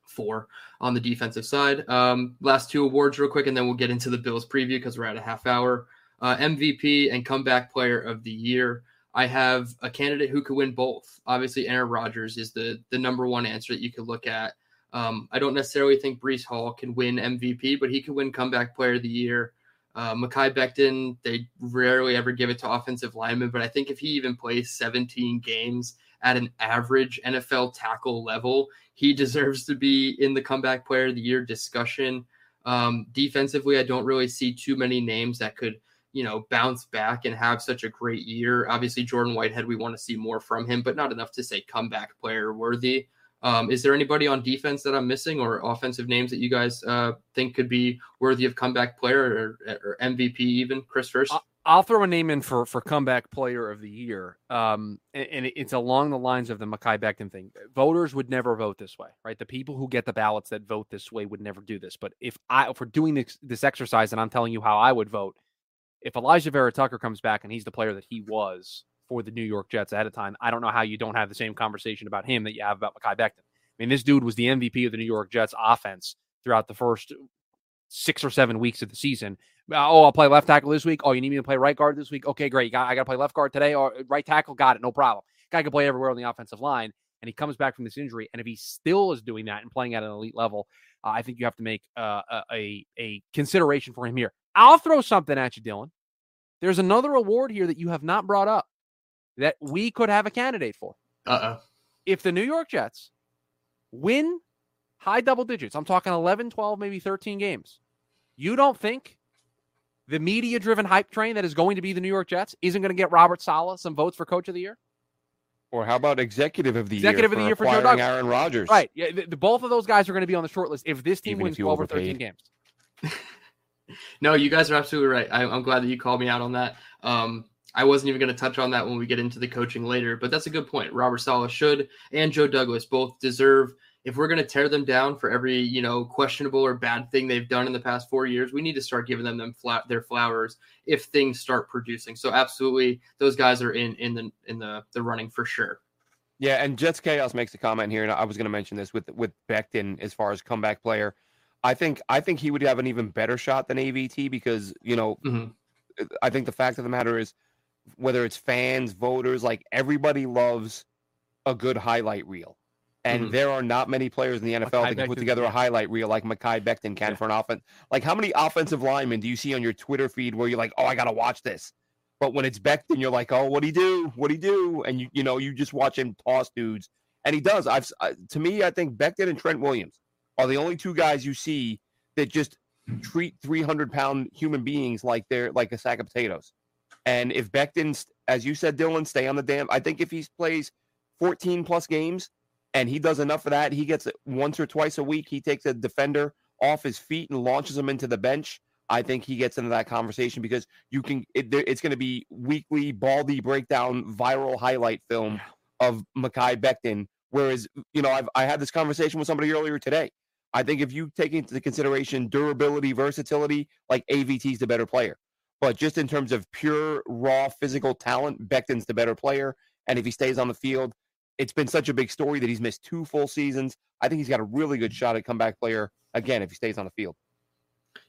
for on the defensive side. Um, last two awards, real quick, and then we'll get into the Bills preview because we're at a half hour. Uh, MVP and comeback player of the year. I have a candidate who could win both. Obviously, Aaron Rodgers is the the number one answer that you could look at. Um, I don't necessarily think Breece Hall can win MVP, but he could win comeback player of the year. Uh, Mekhi Becton, they rarely ever give it to offensive linemen, but I think if he even plays 17 games at an average NFL tackle level, he [laughs] deserves to be in the comeback player of the year discussion. Um, defensively, I don't really see too many names that could you know, bounce back and have such a great year. Obviously, Jordan Whitehead, we want to see more from him, but not enough to say comeback player worthy. Um, is there anybody on defense that I'm missing or offensive names that you guys uh, think could be worthy of comeback player or, or MVP even? Chris first. I'll throw a name in for for comeback player of the year, um, and, and, it's along the lines of the Mekhi Becton thing. Voters would never vote this way, right? The people who get the ballots that vote this way would never do this. But if I, if we're doing this, this exercise, and I'm telling you how I would vote, if Alijah Vera-Tucker comes back and he's the player that he was for the New York Jets ahead of time, I don't know how you don't have the same conversation about him that you have about Mekhi Becton. I mean, this dude was the MVP of the New York Jets offense throughout the first six or seven weeks of the season. Oh, I'll play left tackle this week. Oh, you need me to play right guard this week? Okay, great. Got, I got to play left guard today or right tackle. Got it. No problem. Guy can play everywhere on the offensive line. And he comes back from this injury. And if he still is doing that and playing at an elite level, uh, I think you have to make uh, a, a consideration for him here. I'll throw something at you, Dylan. There's another award here that you have not brought up that we could have a candidate for. Uh oh. If the New York Jets win high double digits, I'm talking 11, 12, maybe 13 games, you don't think the media driven hype train that is going to be the New York Jets isn't going to get Robert Saleh some votes for coach of the year? Or how about executive of the executive year? of the year for Joe Douglas? Aaron Rodgers. Right. Yeah, the, the- both of those guys are going to be on the short list if this team Even wins 12 or 13 games. [laughs] No, you guys are absolutely right. I, I'm glad that you called me out on that. Um, I wasn't even going to touch on that when we get into the coaching later, but that's a good point. Robert Saleh should and Joe Douglas both deserve. If we're going to tear them down for every you know questionable or bad thing they've done in the past four years, we need to start giving them them flat their flowers if things start producing. So absolutely, those guys are in in the in the the running for sure. Yeah, and Jets Chaos makes a comment here, and I was going to mention this with with Becton as far as comeback player. I think I think he would have an even better shot than AVT because you know Mhm. I think the fact of the matter is whether it's fans, voters, like everybody loves a good highlight reel. And Mhm. there are not many players in the NFL that can put together yeah. a highlight reel like Mekhi Becton can Yeah. for an offense. Like how many offensive linemen do you see on your Twitter feed where you're like, oh, I gotta watch this. But when it's Becton, you're like, oh, what'd he do? What'd he do? And you you know, you just watch him toss dudes. And he does. I've uh, to me, I think Becton and Trent Williams are the only two guys you see that just treat 300 pound human beings like they're like a sack of potatoes. And if Becton, as you said, Dylan, stay on the damn. I think if he plays 14 plus games and he does enough of that, he gets it once or twice a week. He takes a defender off his feet and launches him into the bench. I think he gets into that conversation because you can. It, it's going to be weekly baldy breakdown viral highlight film of Mekhi Becton. Whereas, you know, I've I had this conversation with somebody earlier today. I think if you take into consideration durability, versatility, like AVT's the better player. But just in terms of pure raw physical talent, Becton's the better player. And if he stays on the field, it's been such a big story that he's missed two full seasons. I think he's got a really good shot at comeback player again if he stays on the field.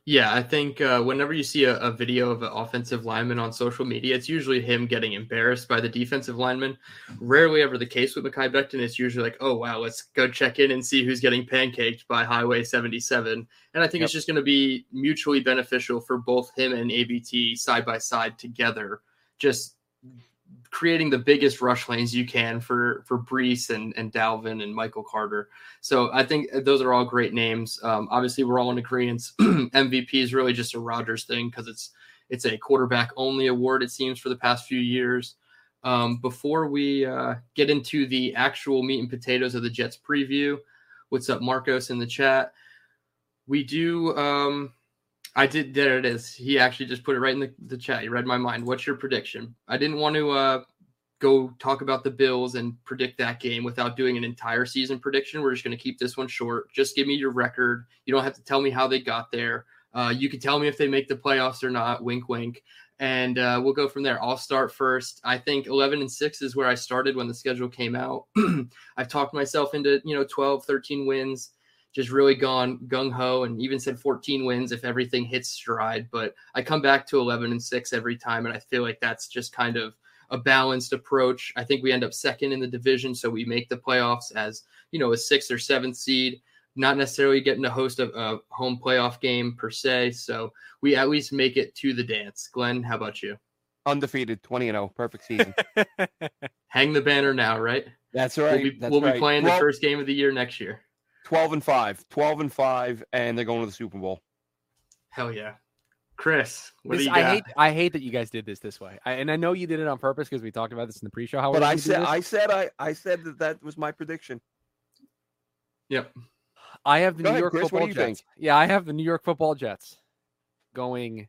Yeah, I think uh, whenever you see a, a video of an offensive lineman on social media, it's usually him getting embarrassed by the defensive lineman. Rarely ever the case with Mekhi Becton. It's usually like, oh, wow, let's go check in and see who's getting pancaked by Highway 77. And I think it's just going to be mutually beneficial for both him and AVT side by side together, just creating the biggest rush lanes you can for for Breece and, and Dalvin and Michael Carter. So I think those are all great names. Um, obviously, we're all in agreement. [clears throat] MVP is really just a Rodgers thing because it's it's a quarterback only award. It seems for the past few years. Um, before we uh, get into the actual meat and potatoes of the Jets preview, what's up, Marcos in the chat? We do. Um, I did. There it is. He actually just put it right in the, the chat. He read my mind. What's your prediction? I didn't want to uh, go talk about the Bills and predict that game without doing an entire season prediction. We're just going to keep this one short. Just give me your record. You don't have to tell me how they got there. Uh, you can tell me if they make the playoffs or not. Wink, wink. And uh, we'll go from there. I'll start first. I think 11 and 6 is where I started when the schedule came out. [clears throat] I've talked myself into, you know, 12, 13 wins just really gone gung ho and even said 14 wins if everything hits stride. But I come back to 11 and six every time. And I feel like that's just kind of a balanced approach. I think we end up second in the division. So we make the playoffs as, you know, a sixth or seventh seed, not necessarily getting to host a, a home playoff game per se. So we at least make it to the dance. Glenn, how about you? Undefeated, 20 and 0, perfect season. [laughs] Hang the banner now, right? That's right. we'll be, that's we'll right. be playing 12 the first game of the year next year. 12 and 5. 12 and 5, and they're going to the Super Bowl. Hell yeah. Chris, what This- do you I got? hate I hate that you guys did this this way. I, and I know you did it on purpose because we talked about this in the pre-show. How But I said. I said, I, I said that that was my prediction. Yep. I have the Go New ahead, York Chris, what Football do you Jets. think? Yeah, I have the New York Football Jets going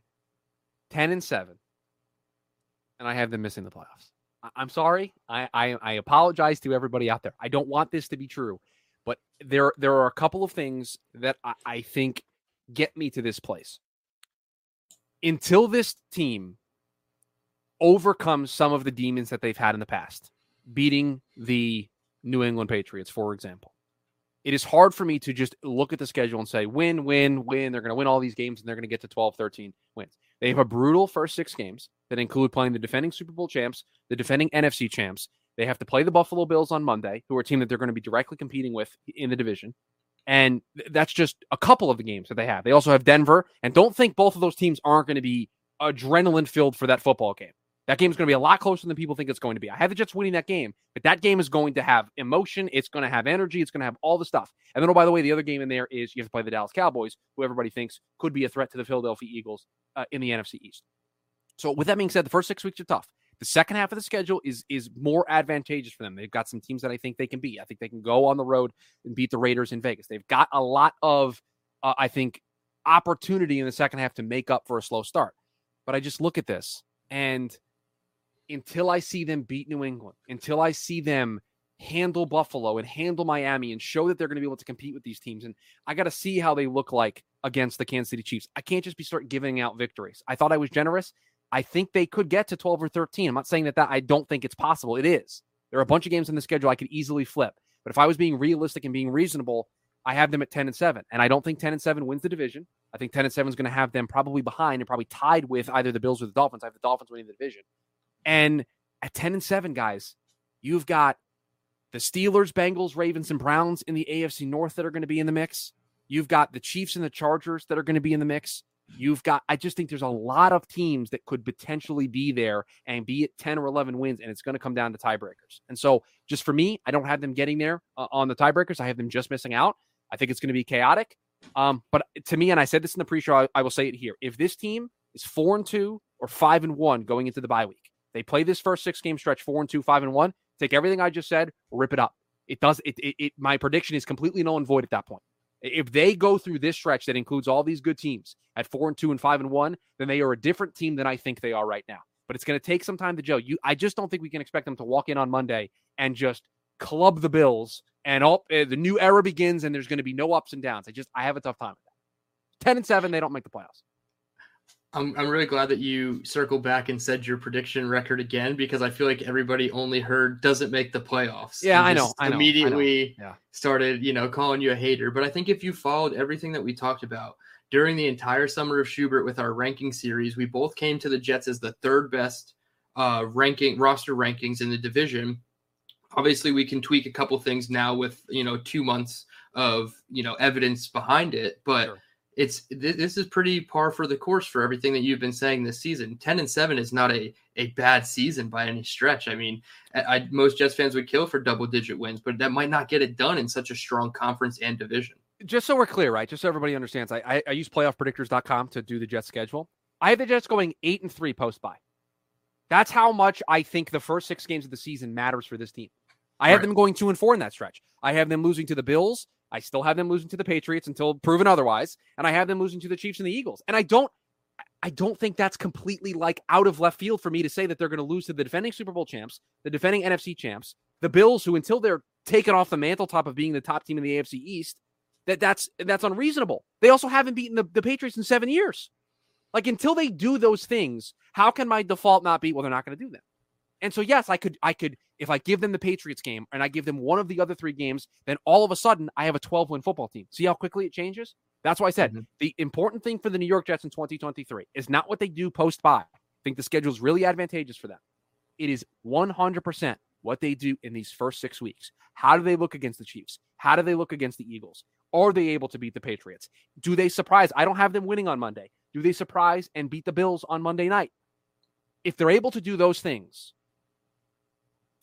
ten and seven, and I have them missing the playoffs. I- I'm sorry. I, I I apologize to everybody out there. I don't want this to be true, but there there are a couple of things that I, I think get me to this place. Until this team overcomes some of the demons that they've had in the past, beating the New England Patriots, for example it is hard for me to just look at the schedule and say win, win, win. They're going to win all these games and they're going to get to 12, 13 wins. They have a brutal first six games that include playing the defending Super Bowl champs, the defending NFC champs. They have to play the Buffalo Bills on Monday, who are a team that they're going to be directly competing with in the division. And that's just a couple of the games that they have. They also have Denver. And don't think both of those teams aren't going to be adrenaline filled for that football game. That game is going to be a lot closer than people think it's going to be. I have the Jets winning that game, but that game is going to have emotion. It's going to have energy. It's going to have all the stuff. And then, oh, by the way, the other game in there is you have to play the Dallas Cowboys, who everybody thinks could be a threat to the Philadelphia Eagles uh, in the NFC East. So, with that being said, the first six weeks are tough. The second half of the schedule is is more advantageous for them. They've got some teams that I think they can beat. I think they can go on the road and beat the Raiders in Vegas. They've got a lot of, uh, I think, opportunity in the second half to make up for a slow start. But I just look at this and – until I see them beat New England, until I see them handle Buffalo and handle Miami and show that they're going to be able to compete with these teams. And I got to see how they look like against the Kansas City Chiefs. I can't just be start giving out victories. I thought I was generous. I think they could get to 12 or 13. I'm not saying that that I don't think it's possible. It is. There are a bunch of games in the schedule I could easily flip. But if I was being realistic and being reasonable, I have them at 10 and 7. And I don't think 10 and 7 wins the division. I think 10 and 7 is going to have them probably behind and probably tied with either the Bills or the Dolphins. I have the Dolphins winning the division. And at 10 and 7, guys, you've got the Steelers, Bengals, Ravens, and Browns in the AFC North that are going to be in the mix. You've got the Chiefs and the Chargers that are going to be in the mix. You've got, I just think there's a lot of teams that could potentially be there and be at 10 or 11 wins, and it's going to come down to tiebreakers. And so, just for me, I don't have them getting there uh, on the tiebreakers. I have them just missing out. I think it's going to be chaotic. Um, but to me, and I said this in the pre show, I, I will say it here. If this team is four and two or five and one going into the bye week, they play this first six game stretch four and two, five and one. Take everything I just said, rip it up. It does. It, it, it my prediction is completely null and void at that point. If they go through this stretch that includes all these good teams at four and two and five and one, then they are a different team than I think they are right now. But it's going to take some time to gel. You, I just don't think we can expect them to walk in on Monday and just club the Bills and all uh, the new era begins and there's going to be no ups and downs. I just I have a tough time with that. Ten and seven, they don't make the playoffs. I'm I'm really glad that you circled back and said your prediction record again because I feel like everybody only heard doesn't make the playoffs. Yeah, I know. I know immediately I know. Yeah. started, you know, calling you a hater. But I think if you followed everything that we talked about during the entire summer of Schubert with our ranking series, we both came to the Jets as the third best uh, ranking roster rankings in the division. Obviously, we can tweak a couple things now with you know two months of you know evidence behind it, but. Sure it's this is pretty par for the course for everything that you've been saying this season. Ten and seven is not a a bad season by any stretch. I mean, I, most Jets fans would kill for double digit wins, but that might not get it done in such a strong conference and division. Just so we're clear, right? Just so everybody understands, I I, I use playoffpredictors.com to do the Jets schedule. I have the Jets going eight and three post by. That's how much I think the first six games of the season matters for this team. I have right. them going two and four in that stretch. I have them losing to the Bills, I still have them losing to the Patriots until proven otherwise, and I have them losing to the Chiefs and the Eagles. And I don't I don't think that's completely like out of left field for me to say that they're going to lose to the defending Super Bowl champs, the defending NFC champs, the Bills who until they're taken off the mantle top of being the top team in the AFC East, that that's that's unreasonable. They also haven't beaten the, the Patriots in 7 years. Like until they do those things, how can my default not be well they're not going to do them? And so yes, I could I could if I give them the Patriots game and I give them one of the other three games, then all of a sudden I have a 12 win football team. See how quickly it changes? That's why I said mm-hmm. the important thing for the New York Jets in 2023 is not what they do post bye. I think the schedule is really advantageous for them. It is 100% what they do in these first six weeks. How do they look against the Chiefs? How do they look against the Eagles? Are they able to beat the Patriots? Do they surprise? I don't have them winning on Monday. Do they surprise and beat the Bills on Monday night? If they're able to do those things,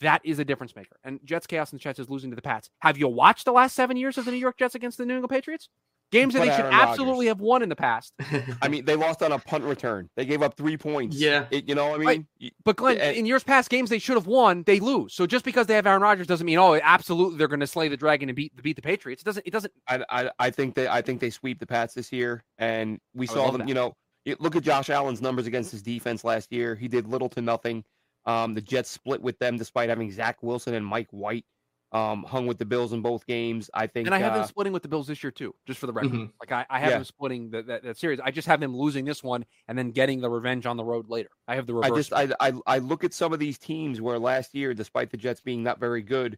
that is a difference maker. And Jets chaos and Jets is losing to the Pats. Have you watched the last seven years of the New York Jets against the New England Patriots? Games that they should absolutely Rodgers. have won in the past. [laughs] I mean, they lost on a punt return. They gave up three points. Yeah, it, you know, what I mean, right. but Glenn, eh, in years past, games they should have won, they lose. So just because they have Aaron Rodgers doesn't mean oh, absolutely they're going to slay the dragon and beat the beat the Patriots. It doesn't. It doesn't. I, I, I think they I think they sweep the Pats this year, and we saw them. That. You know, look at Josh Allen's numbers against his defense last year. He did little to nothing. Um, the Jets split with them despite having Zach Wilson and Mike White um, hung with the Bills in both games. I think, and I have uh, them splitting with the Bills this year too, just for the record. Mm-hmm. Like I, I have yeah. them splitting the, that, that, series. I just have them losing this one and then getting the revenge on the road later. I have the reverse. I just I, I I look at some of these teams where last year, despite the Jets being not very good,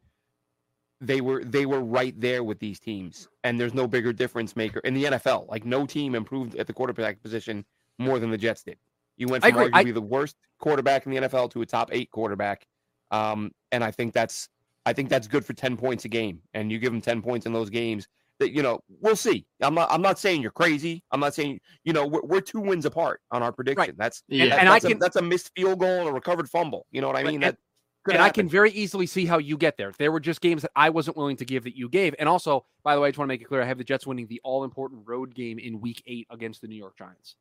they were they were right there with these teams, and there's no bigger difference maker in the NFL. Like no team improved at the quarterback position more than the Jets did. You went from arguably I, the worst quarterback in the NFL to a top eight quarterback, um, and I think that's I think that's good for ten points a game. And you give them ten points in those games, that you know we'll see. I'm not I'm not saying you're crazy. I'm not saying you know we're, we're two wins apart on our prediction. Right. That's yeah. and, and that's I can a, that's a missed field goal and a recovered fumble. You know what I mean? That and I can very easily see how you get there. There were just games that I wasn't willing to give that you gave. And also, by the way, I just want to make it clear I have the Jets winning the all important road game in week eight against the New York Giants.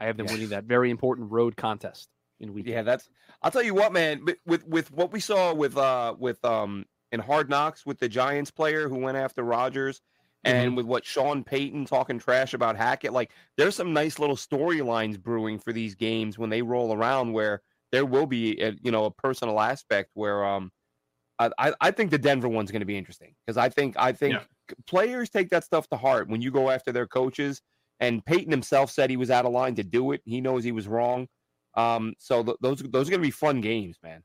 I have them winning that very important road contest in week. Yeah, that's. I'll tell you what, man. With with what we saw with uh with um in Hard Knocks with the Giants player who went after Rodgers, and mm-hmm. with what Sean Payton talking trash about Hackett, like there's some nice little storylines brewing for these games when they roll around where there will be a, you know a personal aspect where um I I think the Denver one's going to be interesting because I think I think yeah. players take that stuff to heart when you go after their coaches. And Payton himself said he was out of line to do it. He knows he was wrong. Um, so th- those those are going to be fun games, man.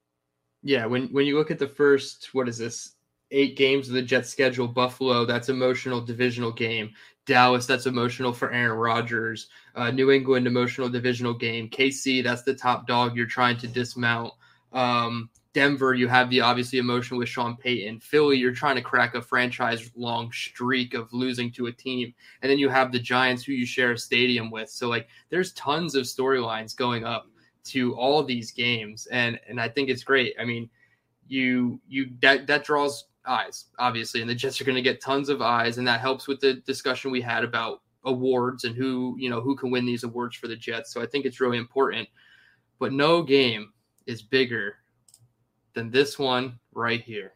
Yeah, when when you look at the first, what is this? Eight games of the Jets schedule. Buffalo, that's emotional divisional game. Dallas, that's emotional for Aaron Rodgers. Uh, New England, emotional divisional game. KC, that's the top dog you're trying to dismount. Um, Denver, you have the obviously emotion with Sean Payton. Philly, you're trying to crack a franchise long streak of losing to a team. And then you have the Giants, who you share a stadium with. So, like, there's tons of storylines going up to all these games. And and I think it's great. I mean, you you that that draws eyes, obviously, and the Jets are going to get tons of eyes, and that helps with the discussion we had about awards and who you know who can win these awards for the Jets. So I think it's really important. But no game is bigger than this one right here.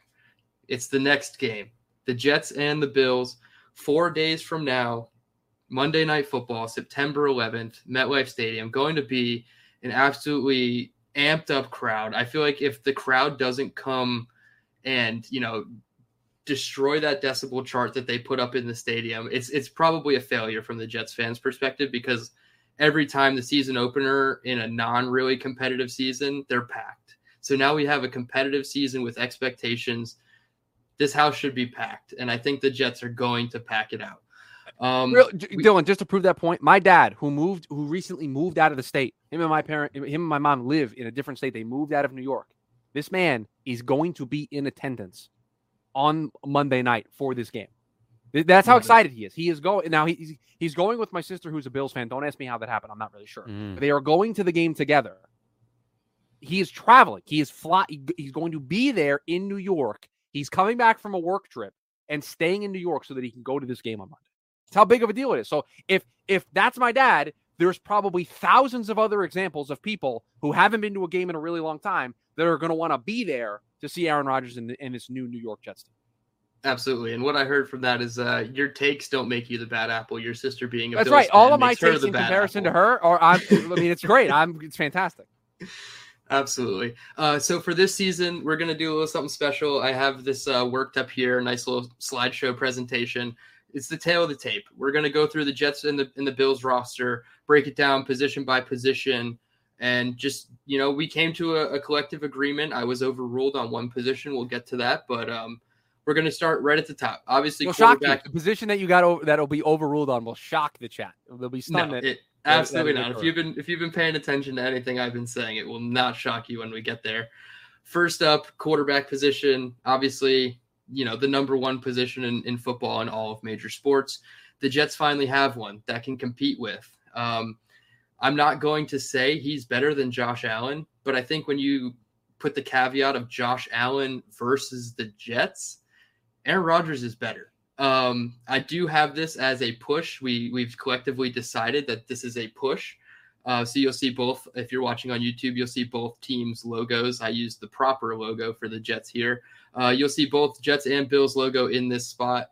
It's the next game. The Jets and the Bills, four days from now, Monday Night Football, September 11th, MetLife Stadium, going to be an absolutely amped up crowd. I feel like if the crowd doesn't come and you know destroy that decibel chart that they put up in the stadium, it's it's probably a failure from the Jets fans' perspective because every time the season opener in a non really competitive season, they're packed. So now we have a competitive season with expectations. This house should be packed, and I think the Jets are going to pack it out. Um, Real, we, Dylan, just to prove that point, my dad, who moved, who recently moved out of the state, him and my parent, him and my mom live in a different state. They moved out of New York. This man is going to be in attendance on Monday night for this game. That's how mm-hmm. excited he is. He is going now. He's he's going with my sister, who's a Bills fan. Don't ask me how that happened. I'm not really sure. Mm. They are going to the game together. He is traveling. He is fly. He's going to be there in New York. He's coming back from a work trip and staying in New York so that he can go to this game on Monday. It's how big of a deal it is. So if if that's my dad, there's probably thousands of other examples of people who haven't been to a game in a really long time that are going to want to be there to see Aaron Rodgers in, in this new New York Jets team. Absolutely. And what I heard from that is uh, your takes don't make you the bad apple. Your sister being a That's Bills right. All of my takes in comparison apple. to her, or I'm, I mean, it's great. [laughs] I'm, it's fantastic. Absolutely. Uh, so for this season, we're going to do a little something special. I have this uh, worked up here, nice little slideshow presentation it's the tale of the tape. We're going to go through the Jets and the in the Bills roster, break it down position by position, and just you know we came to a, a collective agreement. I was overruled on one position. We'll get to that, but um, we're going to start right at the top. Obviously, quarterback. The position that you got over, that'll be overruled on will shock the chat. They'll be stunned. No, it, absolutely not. If you've been if you've been paying attention to anything I've been saying, it will not shock you when we get there. First up, quarterback position. Obviously, you know the number one position in, in football in all of major sports. The Jets finally have one that can compete with. Um, I'm not going to say he's better than Josh Allen, but I think when you put the caveat of Josh Allen versus the Jets, Aaron Rodgers is better. Um, I do have this as a push. We we've collectively decided that this is a push. Uh, so you'll see both. If you're watching on YouTube, you'll see both teams' logos. I use the proper logo for the Jets here. Uh, you'll see both Jets and Bills logo in this spot.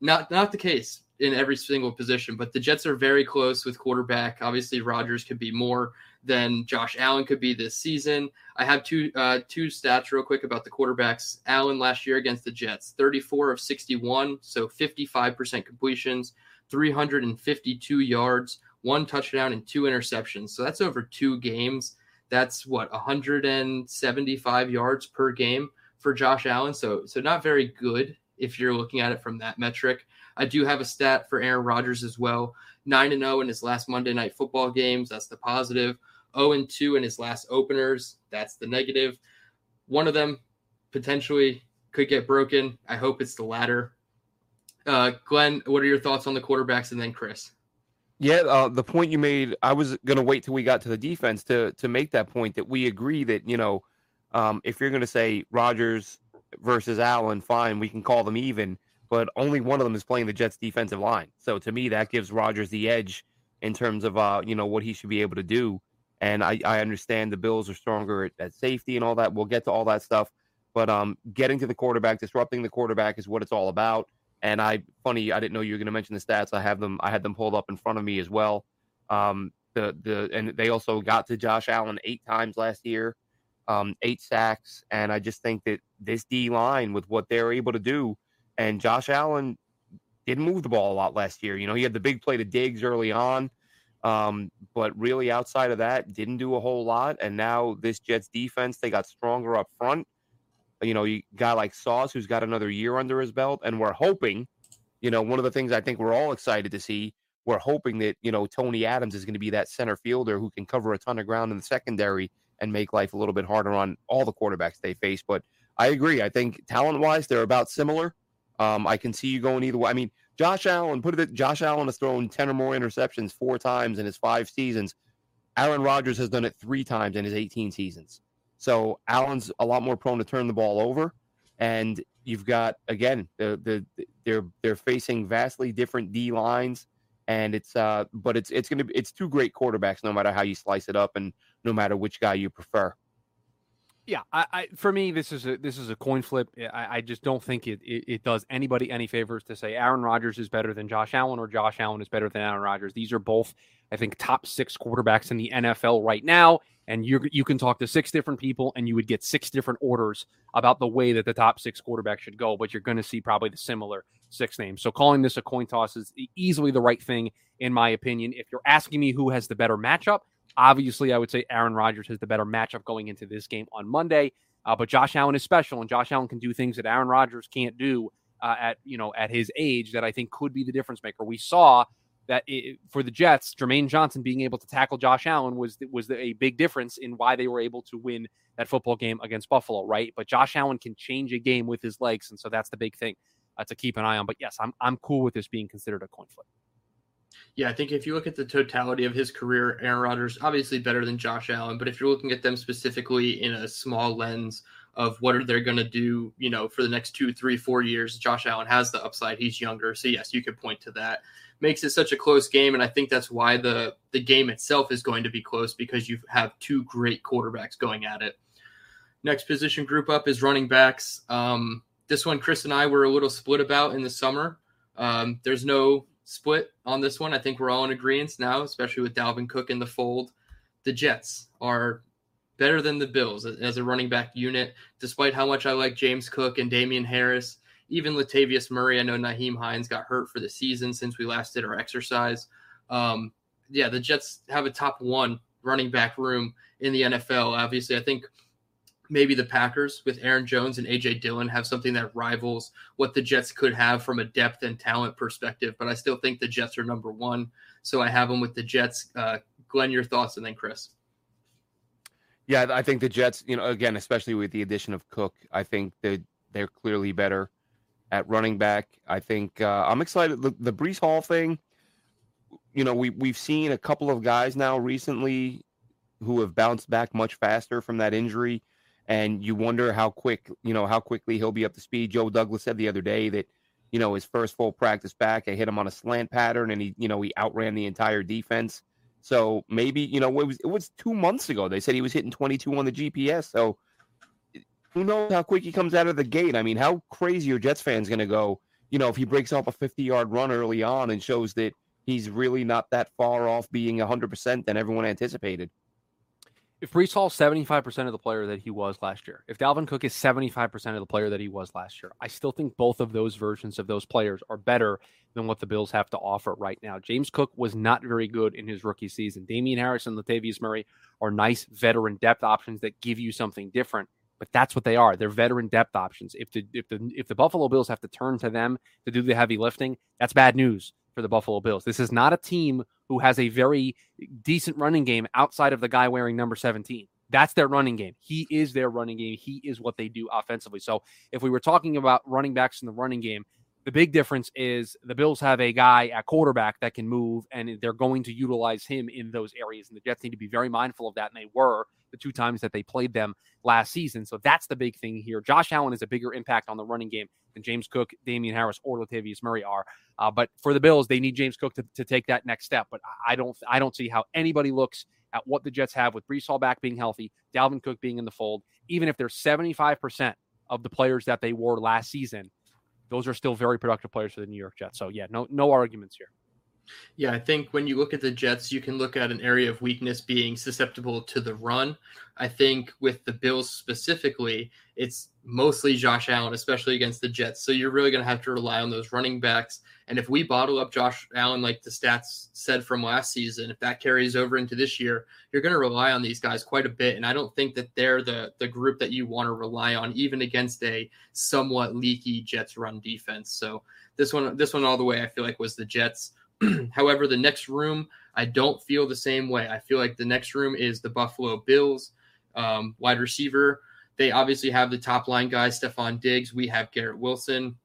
Not not the case in every single position, but the Jets are very close with quarterback. Obviously, Rodgers could be more than Josh Allen could be this season. I have two uh, two stats real quick about the quarterbacks. Allen last year against the Jets, 34 of 61, so 55% completions, 352 yards, one touchdown and two interceptions. So that's over two games. That's what 175 yards per game for Josh Allen. So so not very good if you're looking at it from that metric. I do have a stat for Aaron Rodgers as well. 9 and 0 in his last Monday night football games. That's the positive. 0 and 2 in his last openers. That's the negative. One of them potentially could get broken. I hope it's the latter. Uh, Glenn, what are your thoughts on the quarterbacks, and then Chris? Yeah, uh, the point you made, I was going to wait till we got to the defense to to make that point that we agree that you know, um, if you're going to say Rodgers versus Allen, fine, we can call them even, but only one of them is playing the Jets' defensive line. So to me, that gives Rodgers the edge in terms of uh, you know what he should be able to do. And I, I understand the Bills are stronger at, at safety and all that. We'll get to all that stuff, but um, getting to the quarterback, disrupting the quarterback is what it's all about. And I, funny, I didn't know you were going to mention the stats. I have them. I had them pulled up in front of me as well. Um, the the and they also got to Josh Allen eight times last year, um, eight sacks. And I just think that this D line with what they're able to do, and Josh Allen didn't move the ball a lot last year. You know, he had the big play to Diggs early on, um, but really outside of that, didn't do a whole lot. And now this Jets defense, they got stronger up front you know, you guy like Sauce who's got another year under his belt, and we're hoping, you know, one of the things I think we're all excited to see, we're hoping that you know Tony Adams is going to be that center fielder who can cover a ton of ground in the secondary and make life a little bit harder on all the quarterbacks they face. But I agree. I think talent wise, they're about similar. Um, I can see you going either way. I mean, Josh Allen, put it. Josh Allen has thrown ten or more interceptions four times in his five seasons. Aaron Rodgers has done it three times in his 18 seasons. So Allen's a lot more prone to turn the ball over, and you've got again the the they're they're facing vastly different D lines, and it's uh but it's it's gonna be it's two great quarterbacks no matter how you slice it up and no matter which guy you prefer. Yeah, I, I, for me this is a this is a coin flip. I, I just don't think it, it, it does anybody any favors to say Aaron Rodgers is better than Josh Allen or Josh Allen is better than Aaron Rodgers. These are both I think top six quarterbacks in the NFL right now and you you can talk to six different people and you would get six different orders about the way that the top six quarterbacks should go but you're going to see probably the similar six names so calling this a coin toss is easily the right thing in my opinion if you're asking me who has the better matchup obviously i would say aaron rodgers has the better matchup going into this game on monday uh, but josh allen is special and josh allen can do things that aaron rodgers can't do uh, at you know at his age that i think could be the difference maker we saw that it, for the Jets, Jermaine Johnson being able to tackle Josh Allen was was a big difference in why they were able to win that football game against Buffalo, right? But Josh Allen can change a game with his legs, and so that's the big thing uh, to keep an eye on. But yes, I'm I'm cool with this being considered a coin flip. Yeah, I think if you look at the totality of his career, Aaron Rodgers obviously better than Josh Allen, but if you're looking at them specifically in a small lens of what are they going to do, you know, for the next two, three, four years, Josh Allen has the upside. He's younger, so yes, you could point to that makes it such a close game. And I think that's why the the game itself is going to be close because you have two great quarterbacks going at it. Next position group up is running backs. Um, this one, Chris and I were a little split about in the summer. Um, there's no split on this one. I think we're all in agreement now, especially with Dalvin Cook in the fold. The Jets are better than the Bills as a running back unit, despite how much I like James Cook and Damien Harris even Latavius Murray. I know Nyheim Hines got hurt for the season since we last did our exercise. Um, yeah, the Jets have a top one running back room in the NFL. Obviously, I think maybe the Packers with Aaron Jones and AJ Dillon have something that rivals what the Jets could have from a depth and talent perspective. But I still think the Jets are number one, so I have them with the Jets. Uh, Glenn, your thoughts, and then Chris. Yeah, I think the Jets. You know, again, especially with the addition of Cook, I think that they're clearly better at running back. I think uh, I'm excited. The, the Breece Hall thing, you know, we we've seen a couple of guys now recently who have bounced back much faster from that injury, and you wonder how quick, you know, how quickly he'll be up to speed. Joe Douglas said the other day that, you know, his first full practice back, I hit him on a slant pattern, and he, you know, he outran the entire defense. So maybe, you know, it was it was two months ago. They said he was hitting 22 on the GPS. So who knows how quick he comes out of the gate? I mean, how crazy are Jets fans going to go? You know, if he breaks off a 50 yard run early on and shows that he's really not that far off being 100% than everyone anticipated. If Breece Hall's 75% of the player that he was last year, if Dalvin Cook is 75% of the player that he was last year, I still think both of those versions of those players are better than what the Bills have to offer right now. James Cook was not very good in his rookie season. Damien Harris and Latavius Murray are nice veteran depth options that give you something different but that's what they are. They're veteran depth options. If the if the if the Buffalo Bills have to turn to them to do the heavy lifting, that's bad news for the Buffalo Bills. This is not a team who has a very decent running game outside of the guy wearing number 17. That's their running game. He is their running game. He is what they do offensively. So if we were talking about running backs in the running game, The big difference is the Bills have a guy at quarterback that can move, and they're going to utilize him in those areas. And the Jets need to be very mindful of that, and they were the two times that they played them last season. So that's the big thing here. Josh Allen is a bigger impact on the running game than James Cook, Damien Harris, or Latavius Murray are. Uh, but for the Bills, they need James Cook to, to take that next step. But I don't, I don't see how anybody looks at what the Jets have with Breece Hall back being healthy, Dalvin Cook being in the fold, even if they're 75% of the players that they wore last season, those are still very productive players for the New York Jets. So yeah, no no arguments here. Yeah, I think when you look at the Jets, you can look at an area of weakness being susceptible to the run. I think with the Bills specifically, it's mostly Josh Allen, especially against the Jets. So you're really going to have to rely on those running backs. And if we bottle up Josh Allen, like the stats said from last season, if that carries over into this year, you're going to rely on these guys quite a bit. And I don't think that they're the the group that you want to rely on, even against a somewhat leaky Jets run defense. So this one, this one all the way, I feel like was the Jets. [clears throat] However, the next room, I don't feel the same way. I feel like the next room is the Buffalo Bills um, wide receiver. They obviously have the top line guys, Stefon Diggs. We have Garrett Wilson.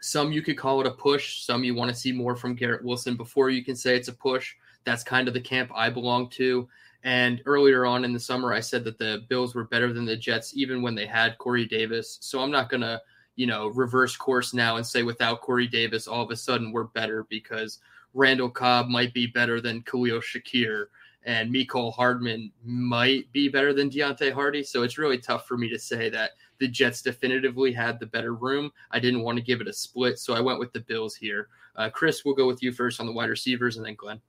Some you could call it a push. Some you want to see more from Garrett Wilson before you can say it's a push. That's kind of the camp I belong to. And earlier on in the summer, I said that the Bills were better than the Jets, even when they had Corey Davis. So I'm not going to, you know, reverse course now and say without Corey Davis, all of a sudden we're better because Randall Cobb might be better than Khalil Shakir and Mecole Hardman might be better than Deonte Harty. So it's really tough for me to say that the Jets definitively had the better room. I didn't want to give it a split, so I went with the Bills here. Uh, Chris, we'll go with you first on the wide receivers, and then Glenn.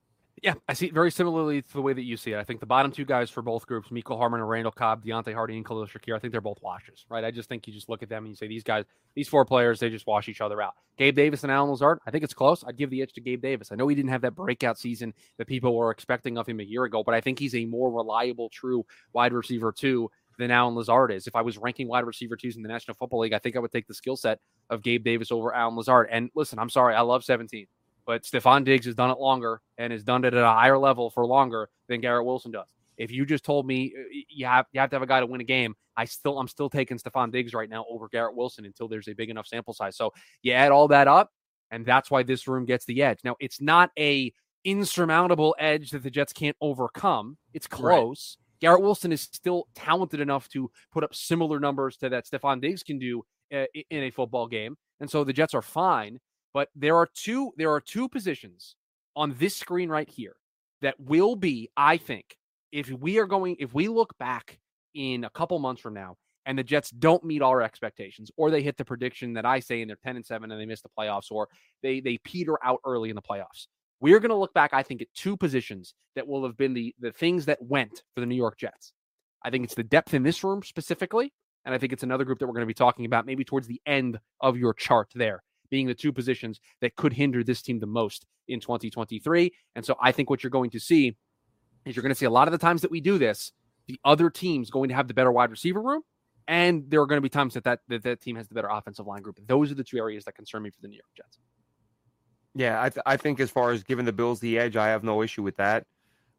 Yeah, I see it very similarly to the way that you see it. I think the bottom two guys for both groups, Mecole Hardman and Randall Cobb, Deonte Harty and Khalil Shakir, I think they're both washes, right? I just think you just look at them and you say these guys, these four players, they just wash each other out. Gabe Davis and Allen Lazard, I think it's close. I'd give the edge to Gabe Davis. I know he didn't have that breakout season that people were expecting of him a year ago, but I think he's a more reliable, true wide receiver too than Allen Lazard is. If I was ranking wide receiver twos in the National Football League, I think I would take the skill set of Gabe Davis over Allen Lazard. And listen, I'm sorry, I love 17 but Stefon Diggs has done it longer and has done it at a higher level for longer than Garrett Wilson does. If you just told me uh, you have you have to have a guy to win a game, I still I'm still taking Stefon Diggs right now over Garrett Wilson until there's a big enough sample size. So you add all that up, and that's why this room gets the edge. Now it's not a insurmountable edge that the Jets can't overcome. It's close. Right. Garrett Wilson is still talented enough to put up similar numbers to that Stefon Diggs can do uh, in a football game, and so the Jets are fine. But there are two there are two positions on this screen right here that will be, I think, if we are going if we look back in a couple months from now and the Jets don't meet our expectations, or they hit the prediction that I say and they're 10 and 7 and they miss the playoffs, or they they peter out early in the playoffs. We're going to look back, I think, at two positions that will have been the the things that went for the New York Jets. I think it's the depth in this room specifically, and I think it's another group that we're going to be talking about maybe towards the end of your chart there being the two positions that could hinder this team the most in 2023. And so I think what you're going to see is you're going to see a lot of the times that we do this, the other team's going to have the better wide receiver room. And there are going to be times that that, that, that team has the better offensive line group. Those are the two areas that concern me for the New York Jets. Yeah, I, th- I think as far as giving the Bills the edge, I have no issue with that.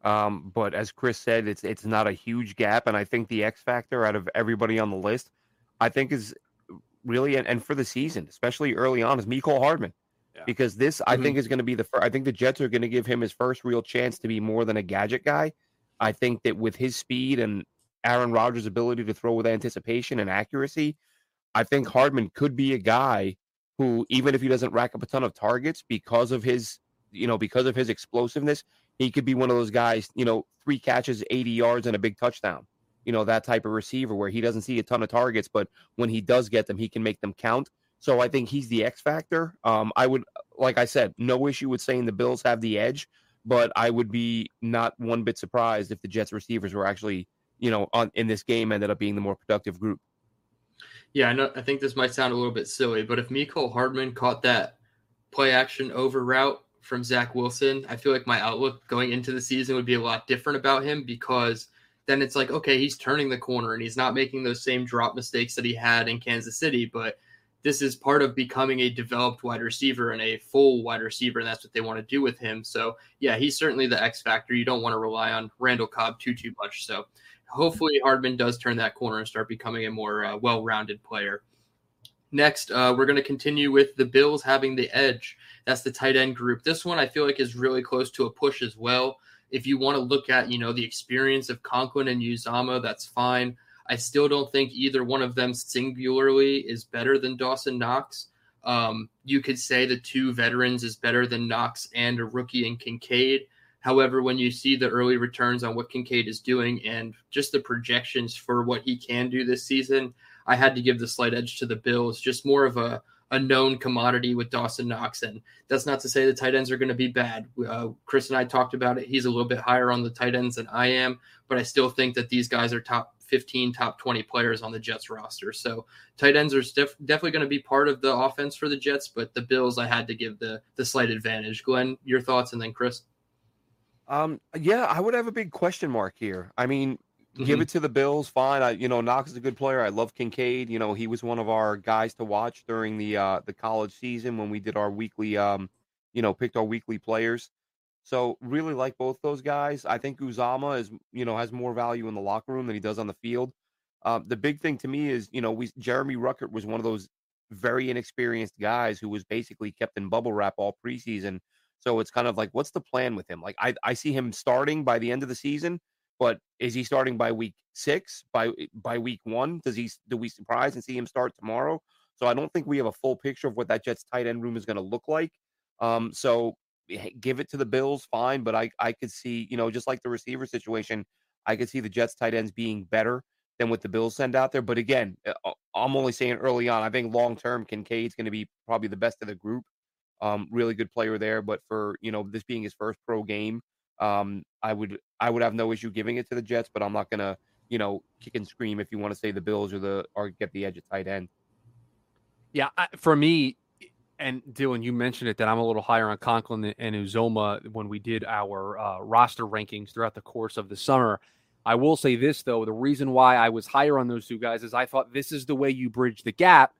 Um, but as Chris said, it's it's not a huge gap, and I think the X factor out of everybody on the list, I think is really, and, and for the season, especially early on, is Mecole Hardman. Yeah. Because this, mm-hmm. I think, is going to be the first. I think the Jets are going to give him his first real chance to be more than a gadget guy. I think that with his speed and Aaron Rodgers' ability to throw with anticipation and accuracy, I think Hardman could be a guy who, even if he doesn't rack up a ton of targets because of his, you know, because of his explosiveness, he could be one of those guys, you know, three catches, 80 yards, and a big touchdown you know, that type of receiver where he doesn't see a ton of targets, but when he does get them, he can make them count. So I think he's the X factor. Um, I would, like I said, no issue with saying the Bills have the edge, but I would be not one bit surprised if the Jets receivers were actually, you know, on in this game ended up being the more productive group. Yeah, I know. I think this might sound a little bit silly, but if Mecole Hardman caught that play action over route from Zach Wilson, I feel like my outlook going into the season would be a lot different about him because then it's like, okay, he's turning the corner and he's not making those same drop mistakes that he had in Kansas City. But this is part of becoming a developed wide receiver and a full wide receiver, and that's what they want to do with him. So, yeah, he's certainly the X factor. You don't want to rely on Randall Cobb too too much. So, hopefully, Hardman does turn that corner and start becoming a more uh, well-rounded player. Next, uh, we're going to continue with the Bills having the edge. That's the tight end group. This one I feel like is really close to a push as well. If you want to look at, you know, the experience of Conklin and Uzomah, that's fine. I still don't think either one of them singularly is better than Dawson Knox. Um, you could say the two veterans is better than Knox and a rookie in Kincaid. However, when you see the early returns on what Kincaid is doing and just the projections for what he can do this season, I had to give the slight edge to the Bills. Just more of a a known commodity with Dawson Knox. And that's not to say the tight ends are going to be bad. Uh, Chris and I talked about it. He's a little bit higher on the tight ends than I am, but I still think that these guys are top 15, top 20 players on the Jets roster. So tight ends are def- definitely going to be part of the offense for the Jets, but the Bills, I had to give the the slight advantage. Glenn, your thoughts, and then Chris. Um, yeah, I would have a big question mark here. I mean, mm-hmm. give it to the Bills, fine. I, you know, Knox is a good player. I love Kincaid. You know, he was one of our guys to watch during the uh the college season when we did our weekly um, you know, picked our weekly players. So really like both those guys. I think Uzomah is, you know, has more value in the locker room than he does on the field. Um, the big thing to me is, you know, we Jeremy Ruckert was one of those very inexperienced guys who was basically kept in bubble wrap all preseason so it's kind of like, what's the plan with him? Like, I, I see him starting by the end of the season, but is he starting by week six? By by week one, does he do we surprise and see him start tomorrow? So I don't think we have a full picture of what that Jets tight end room is going to look like. Um, so give it to the Bills, fine, but I I could see, you know, just like the receiver situation, I could see the Jets tight ends being better than what the Bills send out there. But again, uh, I'm only saying early on. I think long term, Kincaid's going to be probably the best of the group. Um, really good player there, but for you know this being his first pro game, um, I would I would have no issue giving it to the Jets, but I'm not gonna you know kick and scream if you want to say the Bills or the or get the edge at tight end. Yeah, I, for me, and Dylan, you mentioned it that I'm a little higher on Conklin and Uzomah when we did our uh, roster rankings throughout the course of the summer. I will say this though: the reason why I was higher on those two guys is I thought this is the way you bridge the gap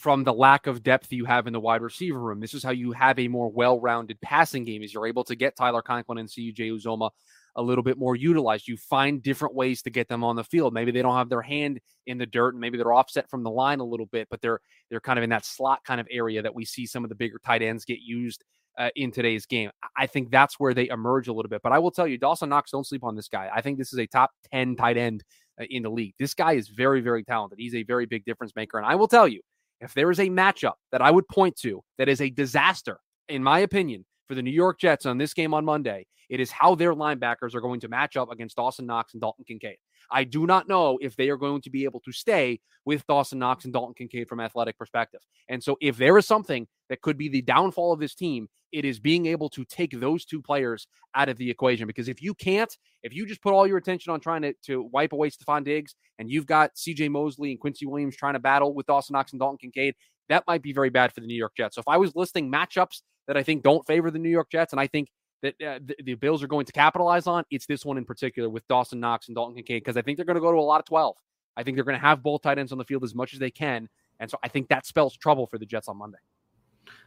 from the lack of depth you have in the wide receiver room. This is how you have a more well-rounded passing game is you're able to get Tyler Conklin and CJ Uzomah a little bit more utilized. You find different ways to get them on the field. Maybe they don't have their hand in the dirt and maybe they're offset from the line a little bit, but they're they're kind of in that slot kind of area that we see some of the bigger tight ends get used uh, in today's game. I think that's where they emerge a little bit. But I will tell you, Dawson Knox, don't sleep on this guy. I think this is a top 10 tight end uh, in the league. This guy is very, very talented. He's a very big difference maker. And I will tell you, if there is a matchup that I would point to that is a disaster, in my opinion, for the New York Jets on this game on Monday, it is how their linebackers are going to match up against Dawson Knox and Dalton Kincaid. I do not know if they are going to be able to stay with Dawson Knox and Dalton Kincaid from athletic perspective. And so if there is something that could be the downfall of this team, it is being able to take those two players out of the equation. Because if you can't, if you just put all your attention on trying to, to wipe away Stefon Diggs and you've got CJ Mosley and Quincy Williams trying to battle with Dawson Knox and Dalton Kincaid, that might be very bad for the New York Jets. So if I was listing matchups that I think don't favor the New York Jets, and I think that uh, the, the, Bills are going to capitalize on, it's this one in particular with Dawson Knox and Dalton Kincaid, because I think they're going to go to a lot of 12. I think they're going to have both tight ends on the field as much as they can. And so I think that spells trouble for the Jets on Monday.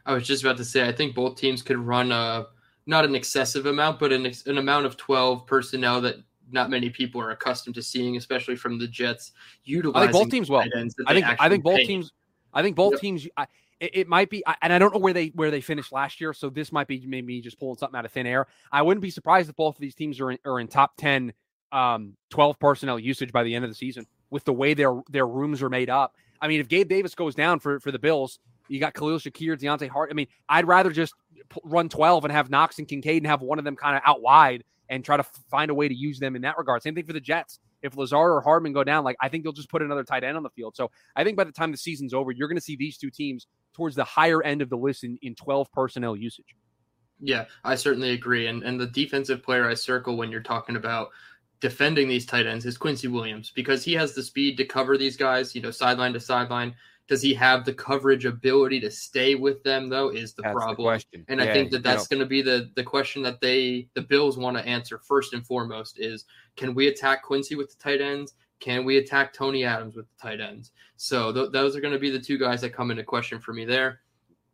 I was just about to say, I think both teams could run a not an excessive amount, but an, an amount of 12 personnel that not many people are accustomed to seeing, especially from the Jets. Utilizing I think both teams will. I think I think both pay. teams. I think both yep. teams. I, it, it, might be, and I don't know where they where they finished last year, so this might be maybe just pulling something out of thin air. I wouldn't be surprised if both of these teams are in, are in top 10, um, 12 personnel usage by the end of the season with the way their their rooms are made up. I mean, if Gabe Davis goes down for for the Bills, you got Khalil Shakir, Deonte Hart. I mean, I'd rather just run 12 and have Knox and Kincaid and have one of them kind of out wide and try to find a way to use them in that regard. Same thing for the Jets. If Lazard or Hardman go down, like I think they'll just put another tight end on the field. So I think by the time the season's over, you're going to see these two teams towards the higher end of the list in, in 12 personnel usage. Yeah, I certainly agree. And and the defensive player I circle when you're talking about defending these tight ends is Quincy Williams because he has the speed to cover these guys, you know, sideline to sideline. Does he have the coverage ability to stay with them though? Is the that's problem. The and yeah, I think that that's going to be the the question that they the Bills want to answer first and foremost is can we attack Quincy with the tight ends? Can we attack Tony Adams with the tight ends? So th- those are going to be the two guys that come into question for me there.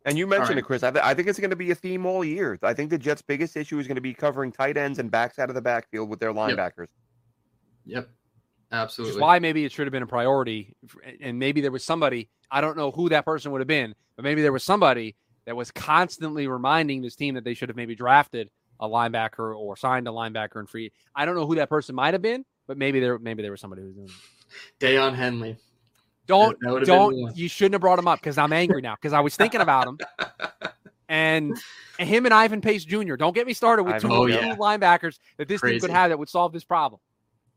And you mentioned right. it, Chris. I, th- I, think it's going to be a theme all year. I think the Jets' biggest issue is going to be covering tight ends and backs out of the backfield with their linebackers. Yep. yep. Absolutely. Which is why maybe it should have been a priority. And maybe there was somebody I don't know who that person would have been, but maybe there was somebody that was constantly reminding this team that they should have maybe drafted a linebacker or signed a linebacker and free. I don't know who that person might have been, but maybe there maybe there was somebody who was doing it. Daiyan Henley. Don't don't you shouldn't have brought him up because I'm angry now because I was thinking about him. and, [laughs] and him and Ivan Pace Jr. Don't get me started with two, oh, yeah. linebackers that this Crazy. team could have that would solve this problem.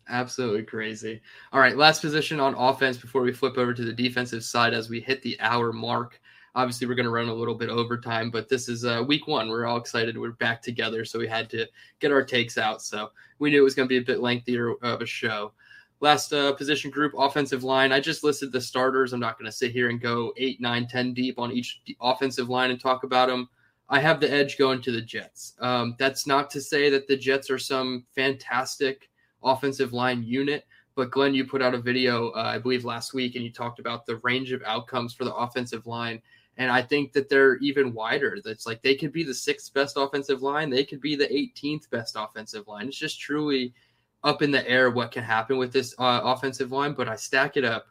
Absolutely crazy. All right, last position on offense before we flip over to the defensive side as we hit the hour mark. Obviously, we're going to run a little bit overtime, but this is uh, week one. We're all excited. We're back together, so we had to get our takes out. So we knew it was going to be a bit lengthier of a show. Last uh, position group, offensive line. I just listed the starters. I'm not going to sit here and go eight, nine, ten deep on each offensive line and talk about them. I have the edge going to the Jets. Um, that's not to say that the Jets are some fantastic offensive line unit. But Glenn, you put out a video, uh, I believe, last week, and you talked about the range of outcomes for the offensive line. And I think that they're even wider. That's like they could be the sixth best offensive line. They could be the 18th best offensive line. It's just truly up in the air what can happen with this uh, offensive line. But I stack it up.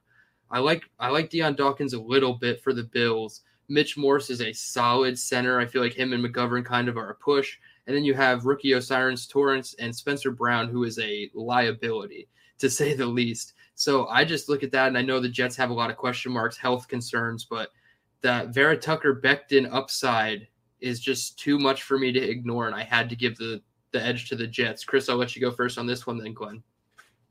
I like I like Dion Dawkins a little bit for the Bills. Mitch Morse is a solid center. I feel like him and McGovern kind of are a push. And then you have rookie O'Cyrus Torrence and Spencer Brown, who is a liability to say the least. So I just look at that and I know the Jets have a lot of question marks, health concerns, but – that Vera Tucker Becton upside is just too much for me to ignore, and I had to give the the edge to the Jets. Chris, I'll let you go first on this one, then Glenn.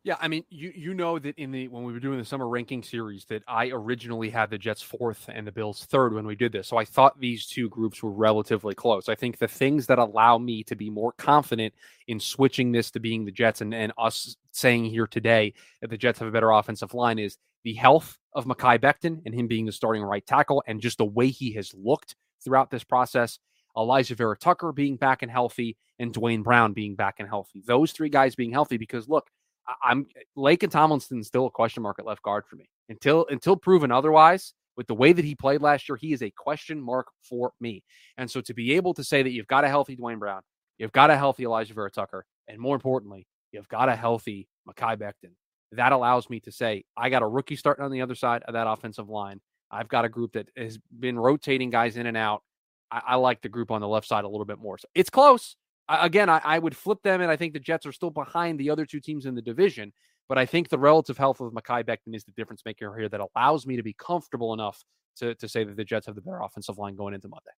Yeah, I mean, you you know that in the when we were doing the summer ranking series that I originally had the Jets fourth and the Bills third when we did this. So I thought these two groups were relatively close. I think the things that allow me to be more confident in switching this to being the Jets and, and us saying here today that the Jets have a better offensive line is the health of Mekhi Becton and him being the starting right tackle and just the way he has looked throughout this process. Alijah Vera-Tucker being back and healthy, and Duane Brown being back and healthy. Those three guys being healthy because look, I'm Laken Tomlinson still a question mark at left guard for me until until proven otherwise. With the way that he played last year, he is a question mark for me. And so to be able to say that you've got a healthy Duane Brown, you've got a healthy Elijah Vera Tucker, and more importantly, you've got a healthy Mekhi Becton, that allows me to say I got a rookie starting on the other side of that offensive line. I've got a group that has been rotating guys in and out. I, I like the group on the left side a little bit more. So it's close again, I, I, would flip them, and I think the Jets are still behind the other two teams in the division. But I think the relative health of Mekhi Becton is the difference maker here that allows me to be comfortable enough to, to say that the Jets have the better offensive line going into Monday.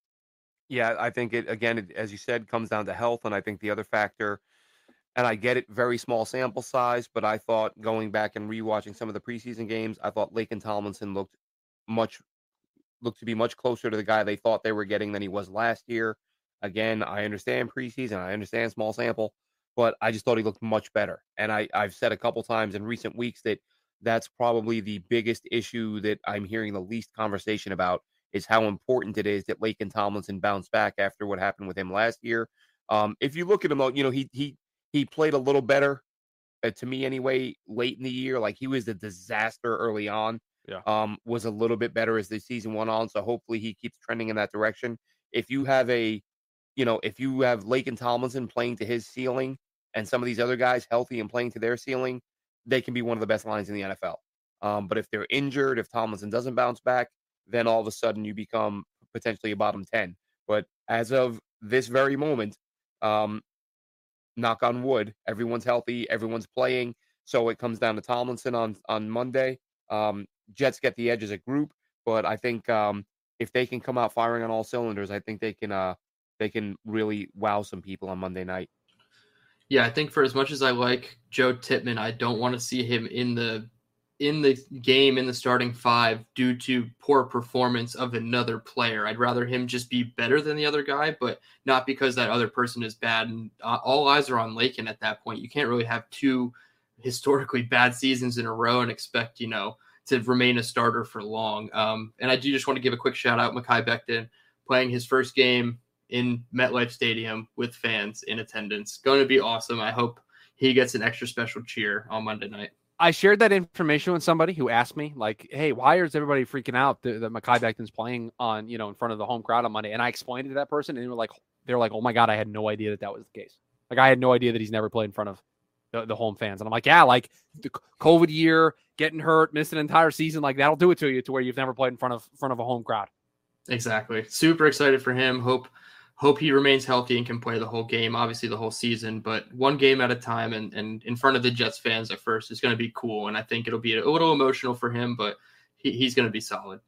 Yeah, I think it again, as you said, comes down to health, and I think the other factor, and I get it, very small sample size, but I thought going back and rewatching some of the preseason games, I thought Laken Tomlinson looked much looked to be much closer to the guy they thought they were getting than he was last year. Again, I understand preseason, I understand small sample, but I just thought he looked much better. And I, I've said a couple times in recent weeks that that's probably the biggest issue that I'm hearing the least conversation about is how important it is that Laken Tomlinson bounced back after what happened with him last year. Um, if you look at him, you know he he he played a little better uh, to me anyway late in the year. Like he was a disaster early on. Yeah. Um, was a little bit better as the season went on. So hopefully he keeps trending in that direction. If you have a you know, if you have Laken Tomlinson playing to his ceiling and some of these other guys healthy and playing to their ceiling, they can be one of the best lines in the NFL. Um, but if they're injured, if Tomlinson doesn't bounce back, then all of a sudden you become potentially a bottom 10. But as of this very moment, um, knock on wood, everyone's healthy, everyone's playing. So it comes down to Tomlinson on on Monday. Um, Jets get the edge as a group, but I think um, if they can come out firing on all cylinders, I think they can uh, they can really wow some people on Monday night. Yeah, I think for as much as I like Joe Tippmann, I don't want to see him in the in the game in the starting five due to poor performance of another player. I'd rather him just be better than the other guy, but not because that other person is bad. And uh, all eyes are on Laken at that point. You can't really have two historically bad seasons in a row and expect you know to remain a starter for long. Um, and I do just want to give a quick shout out Mekhi Becton playing his first game in MetLife Stadium with fans in attendance. Going to be awesome. I hope he gets an extra special cheer on Monday night. I shared that information with somebody who asked me, like, "Hey, why is everybody freaking out that, that Mekhi Becton's playing on, you know, in front of the home crowd on Monday?" And I explained it to that person, and they were like, "They're like, oh my god, I had no idea that that was the case. Like, I had no idea that he's never played in front of the, the home fans. And I'm like, yeah, like the COVID year, getting hurt, missing an entire season, like that'll do it to you to where you've never played in front of front of a home crowd. Exactly. Super excited for him. Hope hope he remains healthy and can play the whole game, obviously the whole season, but one game at a time and, and in front of the Jets fans at first is going to be cool. And I think it'll be a little emotional for him, but he, he's going to be solid.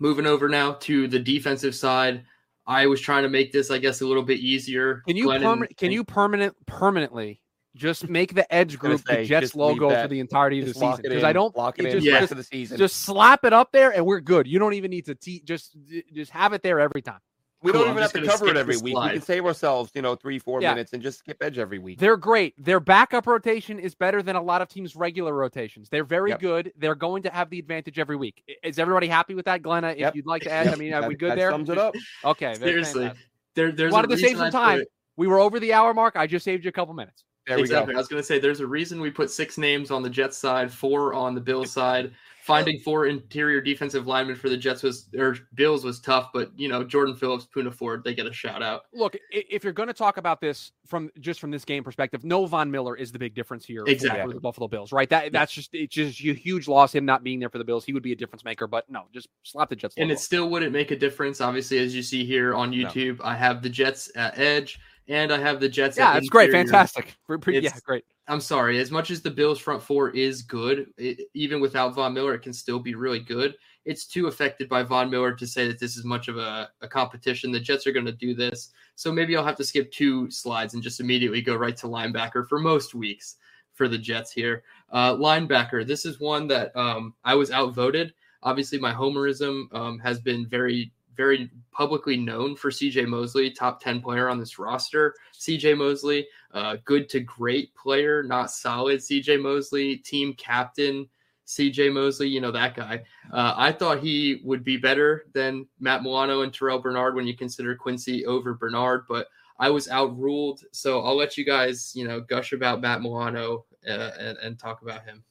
Moving over now to the defensive side. I was trying to make this, I guess, a little bit easier. Can you perma- can you permanent permanently just make the edge group say, the Jets logo for the entirety of the season because I don't lock it, it in just, yeah. just, the season. Just slap it up there and we're good. You don't even need to te- just just have it there every time. We cool, don't even have to cover it every week. We can save ourselves, you know, three, four yeah. minutes and just skip edge every week. They're great. Their backup rotation is better than a lot of teams' regular rotations. They're very yep. good. They're going to have the advantage every week. Is everybody happy with that, Glenna? If yep. you'd like to add, yep. I mean, are we good that there? Sums it up. Okay. Seriously, there, there's wanted to save some time. We were over the hour mark. I just saved you a couple minutes. There exactly. we go. I was going to say there's a reason we put six names on the Jets side, four on the Bills side. Finding four interior defensive linemen for the Jets was or Bills was tough, but you know Jordan Phillips, Poona Ford, they get a shout out. Look, if you're going to talk about this from just from this game perspective, no Von Miller is the big difference here exactly. for the Buffalo Bills, right? That that's just it's just a huge loss him not being there for the Bills. He would be a difference maker, but no, just slap the Jets. And it still wouldn't make a difference. Obviously, as you see here on YouTube, no. I have the Jets at edge and I have the Jets. Yeah, it's great, fantastic. Pretty, yeah, great. I'm sorry. As much as the Bills' front four is good, it, even without Von Miller, it can still be really good. It's too affected by Von Miller to say that this is much of a, a competition. The Jets are going to do this, so maybe I'll have to skip two slides and just immediately go right to linebacker for most weeks for the Jets here. Uh, linebacker. This is one that um, I was outvoted. Obviously, my homerism um, has been very very publicly known for CJ Mosley, top 10 player on this roster. CJ Mosley, uh, good to great player, not solid CJ Mosley, team captain. CJ Mosley, you know that guy. Uh, I thought he would be better than Matt Milano and Terrel Bernard when you consider Quincy over Bernard, but I was outruled. So I'll let you guys, you know, gush about Matt Milano uh, and, and talk about him.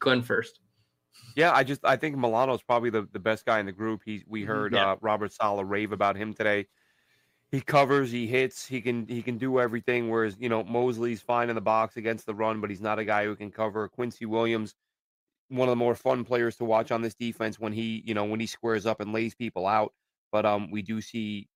Glenn first. Yeah, I just I think Milano is probably the, the best guy in the group. He we mm-hmm, heard yeah. uh, Robert Saleh rave about him today. He covers, he hits, he can he can do everything. Whereas you know Mosley's fine in the box against the run, but he's not a guy who can cover. Quincy Williams, one of the more fun players to watch on this defense when he you know when he squares up and lays people out. But um, we do see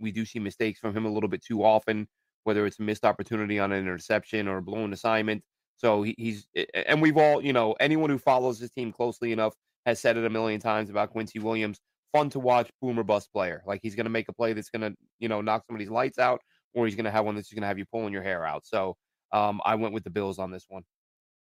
we do see mistakes from him a little bit too often, whether it's a missed opportunity on an interception or a blown assignment. So he, he's, and we've all, you know, anyone who follows this team closely enough has said it a million times about Quincy Williams. Fun to watch, boomer bust player. Like he's going to make a play that's going to, you know, knock somebody's lights out, or he's going to have one that's going to have you pulling your hair out. So um, I went with the Bills on this one.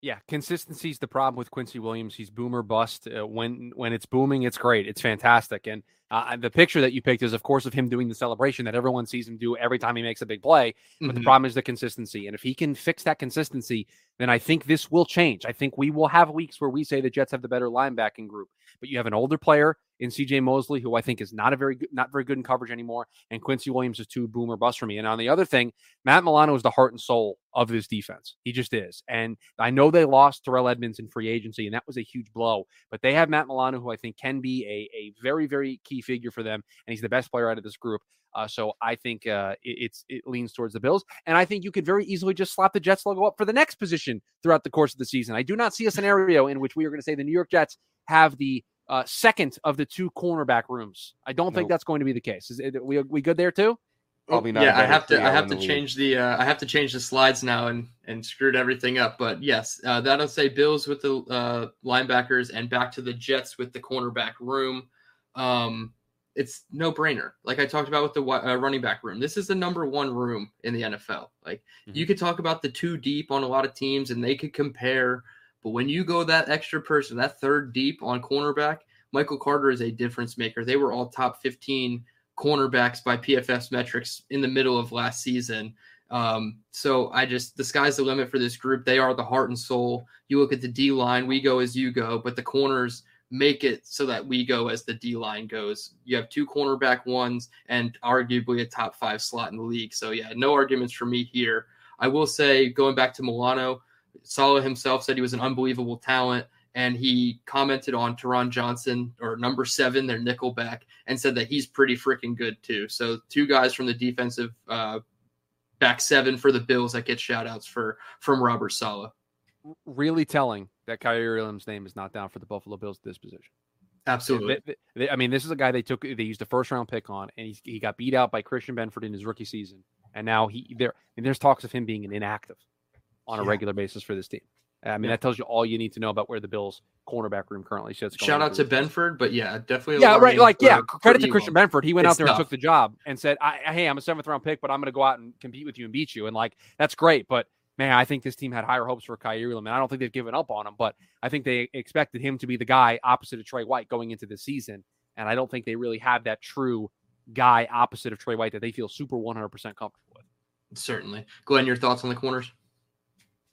Yeah, consistency is the problem with Quincy Williams. He's boomer bust. Uh, when when it's booming, it's great. It's fantastic. And uh, the picture that you picked is, of course, of him doing the celebration that everyone sees him do every time he makes a big play. But mm-hmm. the problem is the consistency. And if he can fix that consistency, then I think this will change. I think we will have weeks where we say the Jets have the better linebacking group. But you have an older player in CJ Mosley, who I think is not a very good, not very good in coverage anymore, and Quincy Williams is too boomer bust for me. And on the other thing, Matt Milano is the heart and soul of this defense. He just is. And I know they lost Terrell Edmonds in free agency, and that was a huge blow. But they have Matt Milano, who I think can be a, a very, very key figure for them, and he's the best player out of this group. Uh, so I think uh, it, it's it leans towards the Bills, and I think you could very easily just slap the Jets logo up for the next position throughout the course of the season. I do not see a scenario in which we are going to say the New York Jets have the uh, second of the two cornerback rooms. I don't nope. think that's going to be the case. Is it, we we good there too? Probably not. Yeah, I have to. I have to change the. Uh, I have to change the slides now and and screwed everything up. But yes, uh, that'll say Bills with the uh, linebackers and back to the Jets with the cornerback room. Um, it's no brainer. Like I talked about with the uh, running back room, this is the number one room in the NFL. Like mm-hmm. you could talk about the two deep on a lot of teams, and they could compare but when you go that extra person, that third deep on cornerback, Michael Carter is a difference maker. They were all top 15 cornerbacks by PFF metrics in the middle of last season. Um, so I just the sky's the limit for this group. They are the heart and soul. You look at the D line, we go as you go, but the corners make it so that we go as the D line goes. You have two cornerback ones and arguably a top five slot in the league. So yeah, no arguments for me here. I will say going back to Milano, Saleh himself said he was an unbelievable talent, and he commented on Taron Johnson or number seven, their nickelback, and said that he's pretty freaking good too. So two guys from the defensive uh, back seven for the Bills that get shout outs for from Robert Saleh. Really telling that Kyrie Williams' name is not down for the Buffalo Bills at this position. Absolutely. They, they, I mean, this is a guy they took. They used a first round pick on, and he, he got beat out by Christian Benford in his rookie season, and now he there. And there's talks of him being an inactive on a yeah. regular basis for this team. I mean, yeah. that tells you all you need to know about where the Bills' cornerback room currently sits. Shout out to Benford, but yeah, definitely. Yeah, right. Like, yeah, credit to Christian Benford. He went it's out there tough. and took the job and said, I, "Hey, I'm a seventh round pick, but I'm going to go out and compete with you and beat you." And like, that's great. But man, I think this team had higher hopes for Kyrie Irving. I don't think they've given up on him, but I think they expected him to be the guy opposite of Trey White going into the season. And I don't think they really have that true guy opposite of Trey White that they feel super 100% comfortable with. Certainly. Glenn, your thoughts on the corners?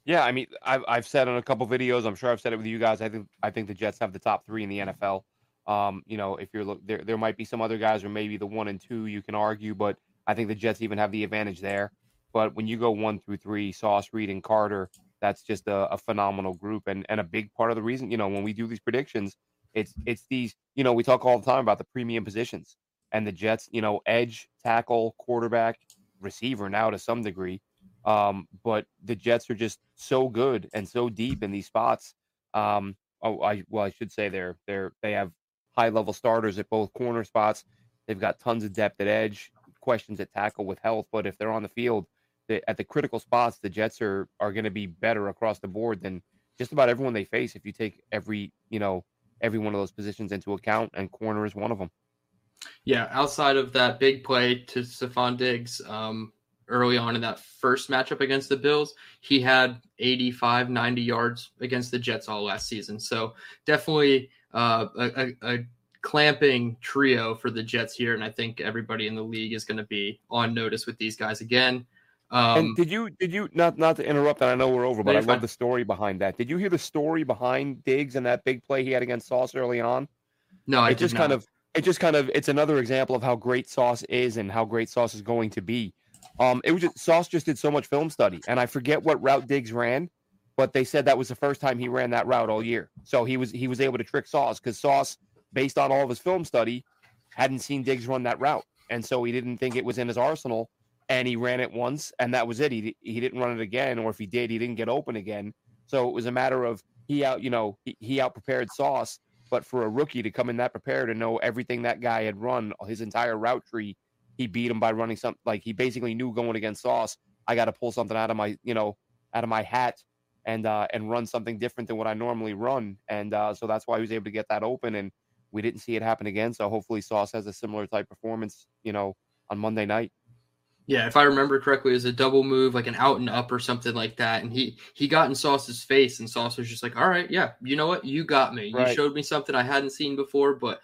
Yeah, I mean, I've, I've said on a couple videos. I'm sure I've said it with you guys. I think I think the Jets have the top three in the NFL. Um, you know, if you're look, there, there might be some other guys, or maybe the one and two you can argue, but I think the Jets even have the advantage there. But when you go one through three, Sauce, Reed, and Carter, that's just a, a phenomenal group, and and a big part of the reason, you know, when we do these predictions, it's it's these, you know, we talk all the time about the premium positions, and the Jets, you know, edge, tackle, quarterback, receiver now to some degree um, but the Jets are just so good and so deep in these spots. Um, oh, I well, I should say they're they're they have high level starters at both corner spots. They've got tons of depth at edge, questions at tackle with health. But if they're on the field, at the critical spots, the Jets are are going to be better across the board than just about everyone they face. If you take every you know every one of those positions into account, and corner is one of them. Yeah, outside of that big play to Stephon Diggs, um, early on in that first matchup against the Bills. He had 85, 90 yards against the Jets all last season. So definitely uh, a, a, clamping trio for the Jets here. And I think everybody in the league is going to be on notice with these guys again. Um, and did you did you not not to interrupt? And I know we're over, but I love the story behind that. Did you hear the story behind Diggs and that big play he had against Sauce early on? No, I it just not. kind of it just kind of it's another example of how great Sauce is and how great Sauce is going to be. Um, it was just Sauce just did so much film study, and I forget what route Diggs ran, but they said that was the first time he ran that route all year. So he was he was able to trick Sauce because Sauce, based on all of his film study, hadn't seen Diggs run that route, and so he didn't think it was in his arsenal. And he ran it once, and that was it. He he didn't run it again, or if he did, he didn't get open again. So it was a matter of he out, you know, he, he out prepared Sauce. But for a rookie to come in that prepared and know everything that guy had run, his entire route tree, he beat him by running something like he basically knew going against Sauce. I got to pull something out of my you know out of my hat and uh, and run something different than what I normally run, and uh, so that's why he was able to get that open. And we didn't see it happen again. So hopefully Sauce has a similar type performance, you know, on Monday night. Yeah, if I remember correctly, it was a double move, like an out and up or something like that. And he he got in Sauce's face, and Sauce was just like, "All right, yeah, you know what? You got me. Right. You showed me something I hadn't seen before, but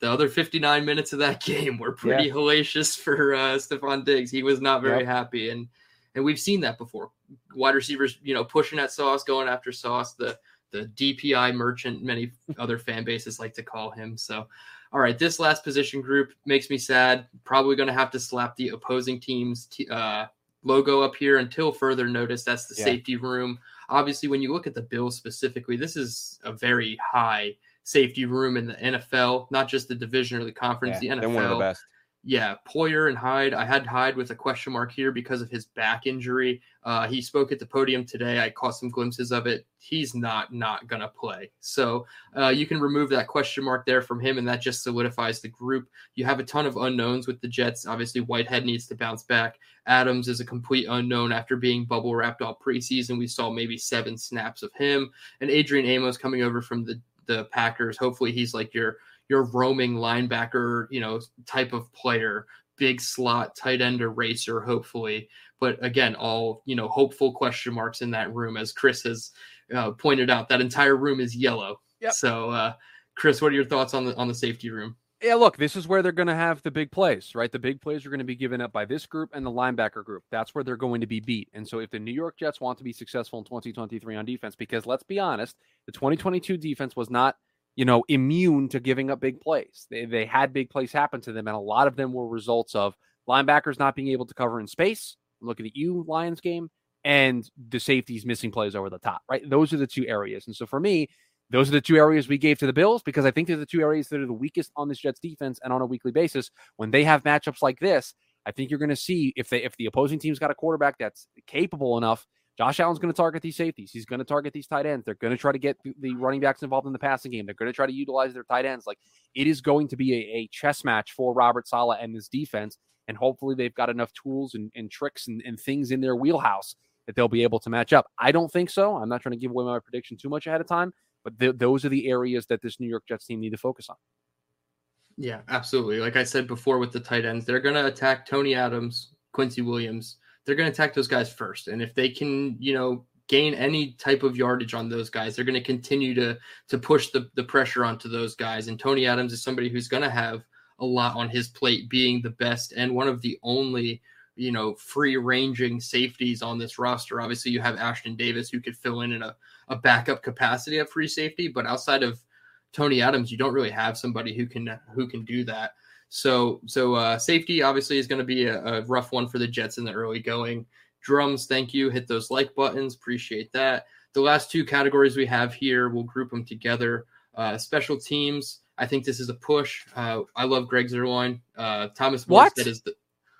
the other 59 minutes of that [laughs] game were pretty yeah. hellacious for uh, Stefon Diggs. He was not very yep. happy, and and we've seen that before. Wide receivers, you know, pushing at Sauce, going after Sauce, the the DPI merchant, many [laughs] other fan bases like to call him. So, all right, this last position group makes me sad. Probably going to have to slap the opposing team's t- uh, logo up here until further notice. That's the yeah. safety room. Obviously, when you look at the Bills specifically, this is a very high safety room in the NFL, not just the division or the conference, yeah, the NFL. one of the best. Yeah, Poyer and Hyde. I had Hyde with a question mark here because of his back injury. Uh, he spoke at the podium today. I caught some glimpses of it. He's not not gonna play. So uh, you can remove that question mark there from him, and that just solidifies the group. You have a ton of unknowns with the Jets. Obviously, Whitehead needs to bounce back. Adams is a complete unknown after being bubble wrapped all preseason. We saw maybe seven snaps of him, and Adrian Amos coming over from the the Packers. Hopefully, he's like your your roaming linebacker, you know, type of player, big slot tight end or racer. Hopefully, but again, all you know, hopeful question marks in that room, as Chris has uh, pointed out. That entire room is yellow. Yep. So, uh, Chris, what are your thoughts on the on the safety room? Yeah, look, this is where they're going to have the big plays, right? The big plays are going to be given up by this group and the linebacker group. That's where they're going to be beat. And so, if the New York Jets want to be successful in 2023 on defense, because let's be honest, the 2022 defense was not, you know, immune to giving up big plays. They, they had big plays happen to them, and a lot of them were results of linebackers not being able to cover in space. Looking at the you, Lions game, and the safeties missing plays over the top, right? Those are the two areas. And so, for me, those are the two areas we gave to the Bills because I think they're the two areas that are the weakest on this Jets defense and on a weekly basis. When they have matchups like this, I think you're going to see if they if the opposing team's got a quarterback that's capable enough. Josh Allen's going to target these safeties. He's going to target these tight ends. They're going to try to get the running backs involved in the passing game. They're going to try to utilize their tight ends. Like it is going to be a, a chess match for Robert Saleh and this defense. And hopefully they've got enough tools and, and tricks and, and things in their wheelhouse that they'll be able to match up. I don't think so. I'm not trying to give away my prediction too much ahead of time, but th- those are the areas that this New York Jets team need to focus on. Yeah, absolutely. Like I said before with the tight ends, they're going to attack Tony Adams, Quincy Williams. They're going to attack those guys first. And if they can, you know, gain any type of yardage on those guys, they're going to continue to to push the, the pressure onto those guys. And Tony Adams is somebody who's going to have a lot on his plate, being the best and one of the only you know free ranging safeties on this roster. Obviously, you have Ashtyn Davis who could fill in in a, a backup capacity at free safety, but outside of Tony Adams, you don't really have somebody who can who can do that. So so uh, safety obviously is going to be a, a rough one for the Jets in the early going. Drums, thank you. Hit those like buttons. Appreciate that. The last two categories we have here, we'll group them together. Uh, special teams. I think this is a push. Uh, I love Greg Zuerlein. Uh, Thomas what? Morstead is the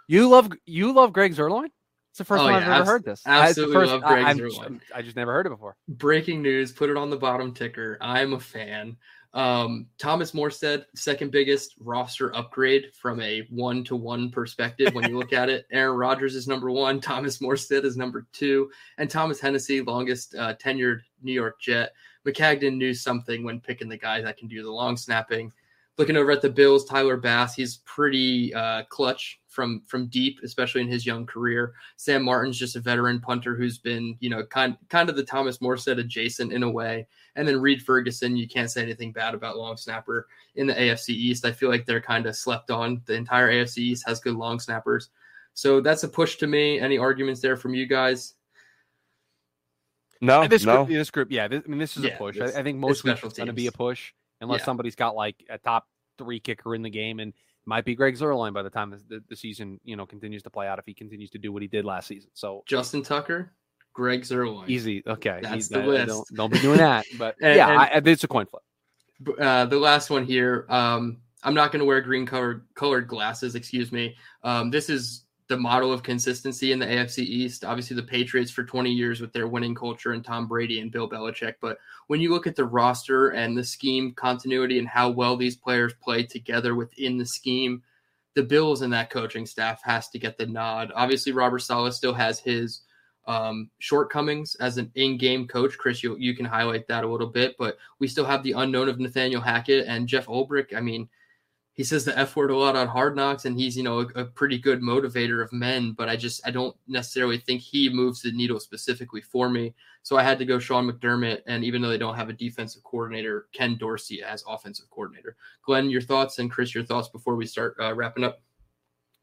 you love you love Greg Zuerlein? It's the first oh, time yeah, I've ever heard this. Absolutely first, love Greg I, I just never heard it before. Breaking news, put it on the bottom ticker. I'm a fan. Um, Thomas Morstead, second biggest roster upgrade from a one to one perspective when you look at it. [laughs] Aaron Rodgers is number one, Thomas Morstead is number two, and Thomas Hennessy, longest uh, tenured New York Jet. Maccagnan knew something when picking the guy that can do the long snapping. Looking over at the Bills, Tyler Bass, he's pretty uh, clutch from from deep, especially in his young career. Sam Martin's just a veteran punter who's been, you know, kind kind of the Thomas Morstead adjacent in a way. And then Reid Ferguson, you can't say anything bad about long snapper in the AFC East. I feel like they're kind of slept on. The entire AFC East has good long snappers. So that's a push to me. Any arguments there from you guys? No, this no. Group, this group, yeah. This, I mean, this is yeah, a push. I, I, think most weeks it's going to be a push unless yeah. somebody's got like a top three kicker in the game and might be Greg Zuerlein by the time the, the, the, season you know continues to play out if he continues to do what he did last season. So Justin Tucker, Greg Zuerlein, easy. Okay, that's the list. Don't, don't, be doing that. [laughs] But and, yeah, and, I, it's a coin flip. Uh, the last one here. Um, I'm not going to wear green colored colored glasses. Excuse me. Um, this is the model of consistency in the AFC East. Obviously, the Patriots for 20 years with their winning culture and Tom Brady and Bill Belichick. But when you look at the roster and the scheme continuity and how well these players play together within the scheme, the Bills and that coaching staff has to get the nod. Obviously, Robert Saleh still has his um, shortcomings as an in-game coach. Chris, you, you can highlight that a little bit, but we still have the unknown of Nathaniel Hackett and Jeff Ulbrich. I mean – he says the F word a lot on Hard Knocks, and he's you know a, a, pretty good motivator of men. But I just I don't necessarily think he moves the needle specifically for me. So I had to go Sean McDermott, and even though they don't have a defensive coordinator, Ken Dorsey as offensive coordinator. Glenn, your thoughts, and Chris, your thoughts before we start uh, wrapping up.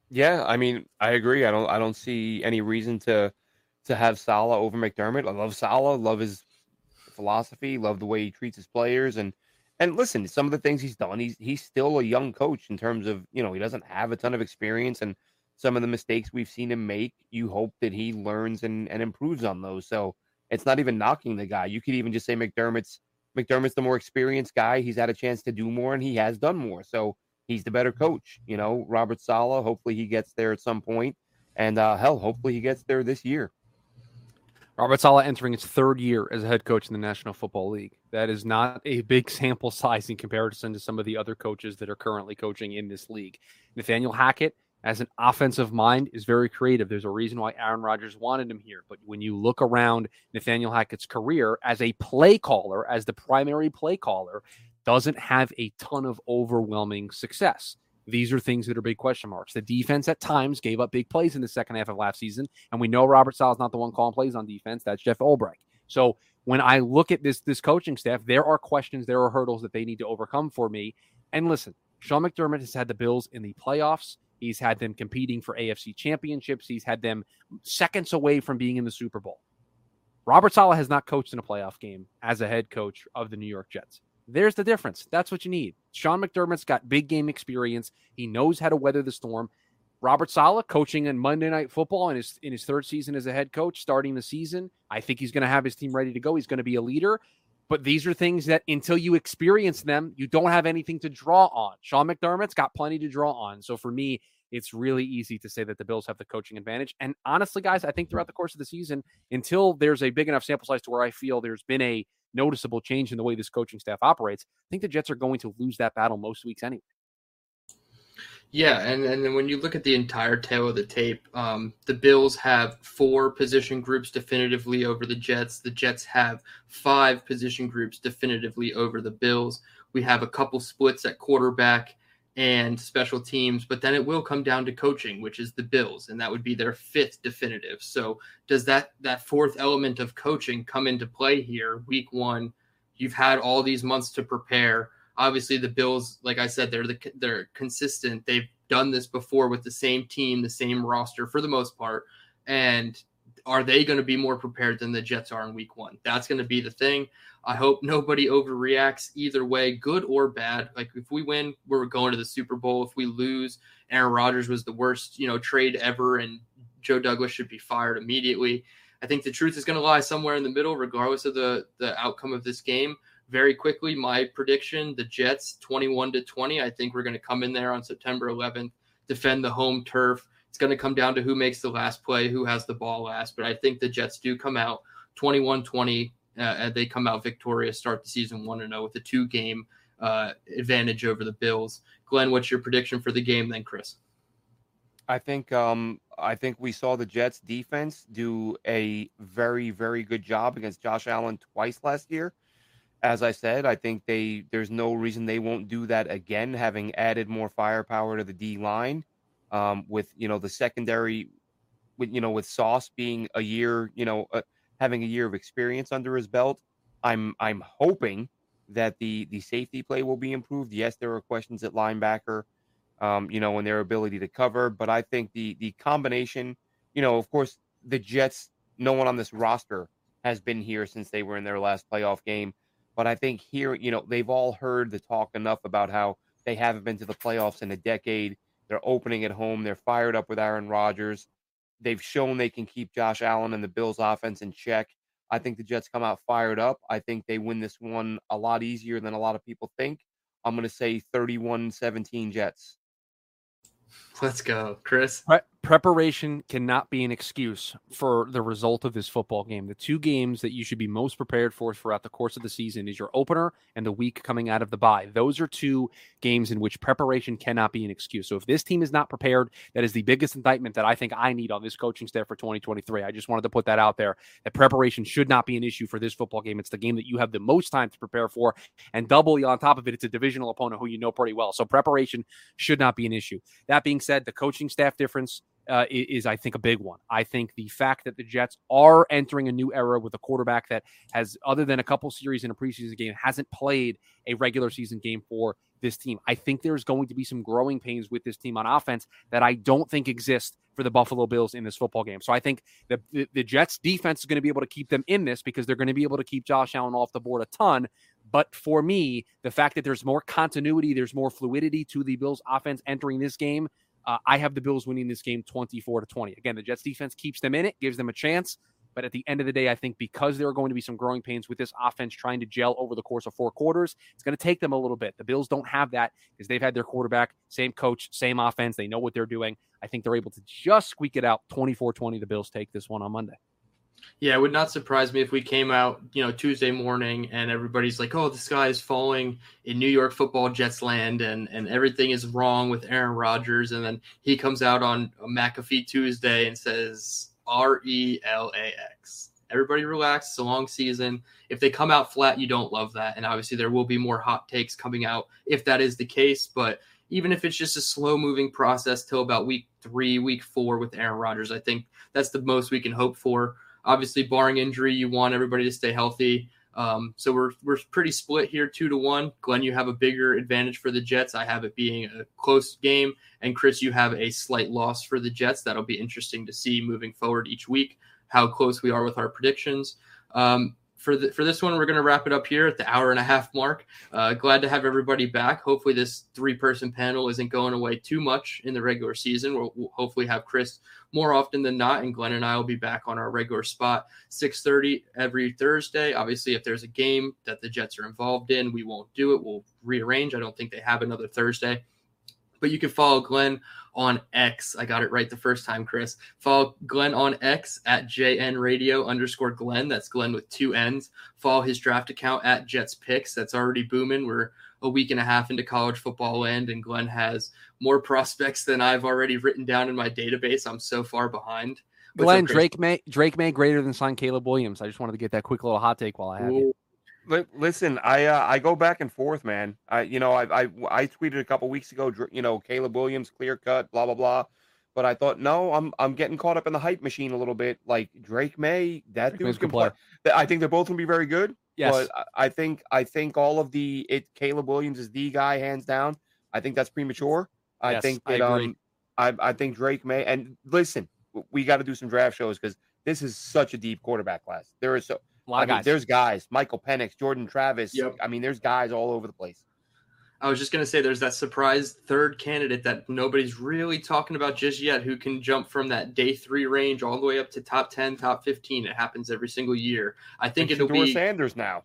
Yeah, I mean, I agree. I don't I don't see any reason to to have Saleh over McDermott. I love Saleh, love his philosophy, love the way he treats his players, and and listen, some of the things he's done, he's he's still a young coach in terms of you know he doesn't have a ton of experience, and some of the mistakes we've seen him make, you hope that he learns and and improves on those. So it's not even knocking the guy. You could even just say McDermott's McDermott's the more experienced guy. He's had a chance to do more, and he has done more. So he's the better coach. You know, Robert Saleh. Hopefully he gets there at some point, and uh, hell, hopefully he gets there this year. Robert Saleh entering his third year as a head coach in the National Football League. That is not a big [laughs] sample size in comparison to some of the other coaches that are currently coaching in this league. Nathaniel Hackett, as an offensive mind, is very creative. There's a reason why Aaron Rodgers wanted him here. But when you look around Nathaniel Hackett's career as a play caller, as the primary play caller, doesn't have a ton of overwhelming success. These are things that are big question marks. The defense at times gave up big plays in the second half of last season, and we know Robert Saleh is not the one calling plays on defense. That's Jeff Ulbrich. So when I look at this this coaching staff, there are questions, there are hurdles that they need to overcome for me. And listen, Sean McDermott has had the Bills in the playoffs. He's had them competing for AFC championships. He's had them seconds away from being in the Super Bowl. Robert Saleh has not coached in a playoff game as a head coach of the New York Jets. There's the difference. That's what you need. Sean McDermott's got big game experience. He knows how to weather the storm. Robert Saleh coaching in Monday Night Football in his in his third season as a head coach, starting the season. I think he's going to have his team ready to go. He's going to be a leader. But these are things that until you experience them, you don't have anything to draw on. Sean McDermott's got plenty to draw on. So for me, it's really easy to say that the Bills have the coaching advantage. And honestly, guys, I think throughout the course of the season, until there's a big enough sample size to where I feel there's been a noticeable change in the way this coaching staff operates, I think the Jets are going to lose that battle most weeks anyway. Yeah, and, and then when you look at the entire tale of the tape, um, the Bills have four position groups definitively over the Jets. The Jets have five position groups definitively over the Bills. We have a couple splits at quarterback and special teams, but then it will come down to coaching, which is the Bills, and that would be their fifth definitive. So does that that fourth element of coaching come into play here? Week one, you've had all these months to prepare. Obviously, the Bills, like I said, they're the, they're consistent. They've done this before with the same team, the same roster for the most part, and are they going to be more prepared than the Jets are in week one? That's going to be the thing. I hope nobody overreacts either way, good or bad. Like if we win, we're going to the Super Bowl. If we lose, Aaron Rodgers was the worst, you know, trade ever, and Joe Douglas should be fired immediately. I think the truth is going to lie somewhere in the middle, regardless of the the outcome of this game. Very quickly, my prediction: the Jets, twenty-one to twenty. I think we're going to come in there on September 11th, defend the home turf. It's going to come down to who makes the last play, who has the ball last. But I think the Jets do come out 21 20 uh, they come out victorious, start the season 1 0 with a two game uh, advantage over the Bills. Glenn, what's your prediction for the game then, Chris? I think um, I think we saw the Jets defense do a very very good job against Josh Allen twice last year. As I said, I think they there's no reason they won't do that again, having added more firepower to the D line. Um, with you know the secondary, with you know with Sauce being a year, you know, uh, having a year of experience under his belt. I'm I'm hoping that the the safety play will be improved. Yes, there are questions at linebacker, um, you know, and their ability to cover, but I think the the combination, you know, of course, the Jets. No one on this roster has been here since they were in their last playoff game, but I think here, you know, they've all heard the talk enough about how they haven't been to the playoffs in a decade. They're opening at home. They're fired up with Aaron Rodgers. They've shown they can keep Josh Allen and the Bills offense in check. I think the Jets come out fired up. I think they win this one a lot easier than a lot of people think. I'm going to say 31 17 Jets. Let's go, Chris. Pre- preparation cannot be an excuse for the result of this football game. The two games that you should be most prepared for throughout the course of the season is your opener and the week coming out of the bye. Those are two games in which preparation cannot be an excuse. So if this team is not prepared, that is the biggest indictment that I think I need on this coaching staff for 2023. I just wanted to put that out there that preparation should not be an issue for this football game. It's the game that you have the most time to prepare for, and doubly on top of it, it's a divisional opponent who you know pretty well. So preparation should not be an issue. That being said, the coaching staff difference uh, is, I think, a big one. I think the fact that the Jets are entering a new era with a quarterback that has, other than a couple series in a preseason game, hasn't played a regular season game for this team. I think there's going to be some growing pains with this team on offense that I don't think exist for the Buffalo Bills in this football game. So I think the, the, the Jets defense is going to be able to keep them in this because they're going to be able to keep Josh Allen off the board a ton. But for me, the fact that there's more continuity, there's more fluidity to the Bills offense entering this game uh, I have the Bills winning this game 24 to 20. Again, the Jets defense keeps them in it, gives them a chance. But at the end of the day, I think because there are going to be some growing pains with this offense trying to gel over the course of four quarters, it's going to take them a little bit. The Bills don't have that because they've had their quarterback, same coach, same offense. They know what they're doing. I think they're able to just squeak it out 24 20. The Bills take this one on Monday. Yeah, it would not surprise me if we came out, you know, Tuesday morning and everybody's like, "Oh, the sky is falling in New York football Jets land, and and everything is wrong with Aaron Rodgers," and then he comes out on McAfee Tuesday and says R E L A X. Everybody relax. It's a long season. If they come out flat, you don't love that, and obviously there will be more hot takes coming out if that is the case. But even if it's just a slow moving process till about week three, week four with Aaron Rodgers, I think that's the most we can hope for. Obviously, barring injury, you want everybody to stay healthy. Um, so we're we're pretty split here, two to one. Glenn, you have a bigger advantage for the Jets. I have it being a close game, and Chris, you have a slight loss for the Jets. That'll be interesting to see moving forward each week how close we are with our predictions. Um, for the, for this one, we're going to wrap it up here at the hour and a half mark. Uh, glad to have everybody back. Hopefully, this three person panel isn't going away too much in the regular season. We'll, we'll, hopefully have Chris more often than not, and Glenn and I will be back on our regular spot, six thirty every Thursday. Obviously, if there's a game that the Jets are involved in, we won't do it. We'll rearrange. I don't think they have another Thursday. But you can follow Glenn on X. I got it right the first time, Chris. Follow Glenn on X at JN Radio underscore Glenn. That's Glenn with two N's. Follow his draft account at Jets Picks. That's already booming. We're a week and a half into college football land, and Glenn has more prospects than I've already written down in my database. I'm so far behind. Glenn Drake Maye Drake Maye greater than sign Caleb Williams. I just wanted to get that quick little hot take while I have you. Listen, I uh, I go back and forth, man. I you know I I, I tweeted a couple weeks ago, you know Caleb Williams clear cut, blah blah blah. But I thought no, I'm I'm getting caught up in the hype machine a little bit. Like Drake Maye, that dude's can play. I think they're both gonna be very good. Yes, but I think I think all of the it Caleb Williams is the guy hands down. I think that's premature. I yes, think that I um I I think Drake Maye and listen, we got to do some draft shows because this is such a deep quarterback class. There is so a lot I of mean, guys. There's guys, Michael Penix, Jordan Travis. Yep. I mean, there's guys all over the place. I was just going to say there's that surprise third candidate that nobody's really talking about just yet who can jump from that day three range all the way up to top 10, top 15. It happens every single year. I think and it'll be Sanders now.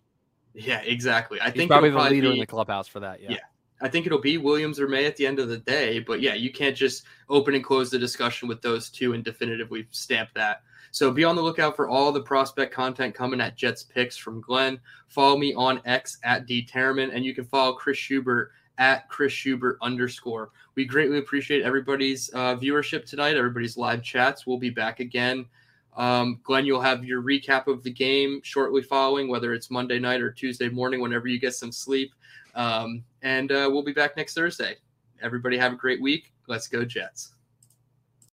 Yeah, exactly. I He's think probably the leader be, in the clubhouse for that. Yeah. Yeah. I think it'll be Williams or Maye at the end of the day. But yeah, you can't just open and close the discussion with those two and definitively stamp that. So be on the lookout for all the prospect content coming at Jets Picks from Glenn. Follow me on X at D Terriman, and you can follow Chris Schubert at Chris Schubert underscore. We greatly appreciate everybody's uh, viewership tonight, everybody's live chats. We'll be back again. Um, Glenn, you'll have your recap of the game shortly following, whether it's Monday night or Tuesday morning, whenever you get some sleep. Um, and uh, we'll be back next Thursday. Everybody have a great week. Let's go, Jets.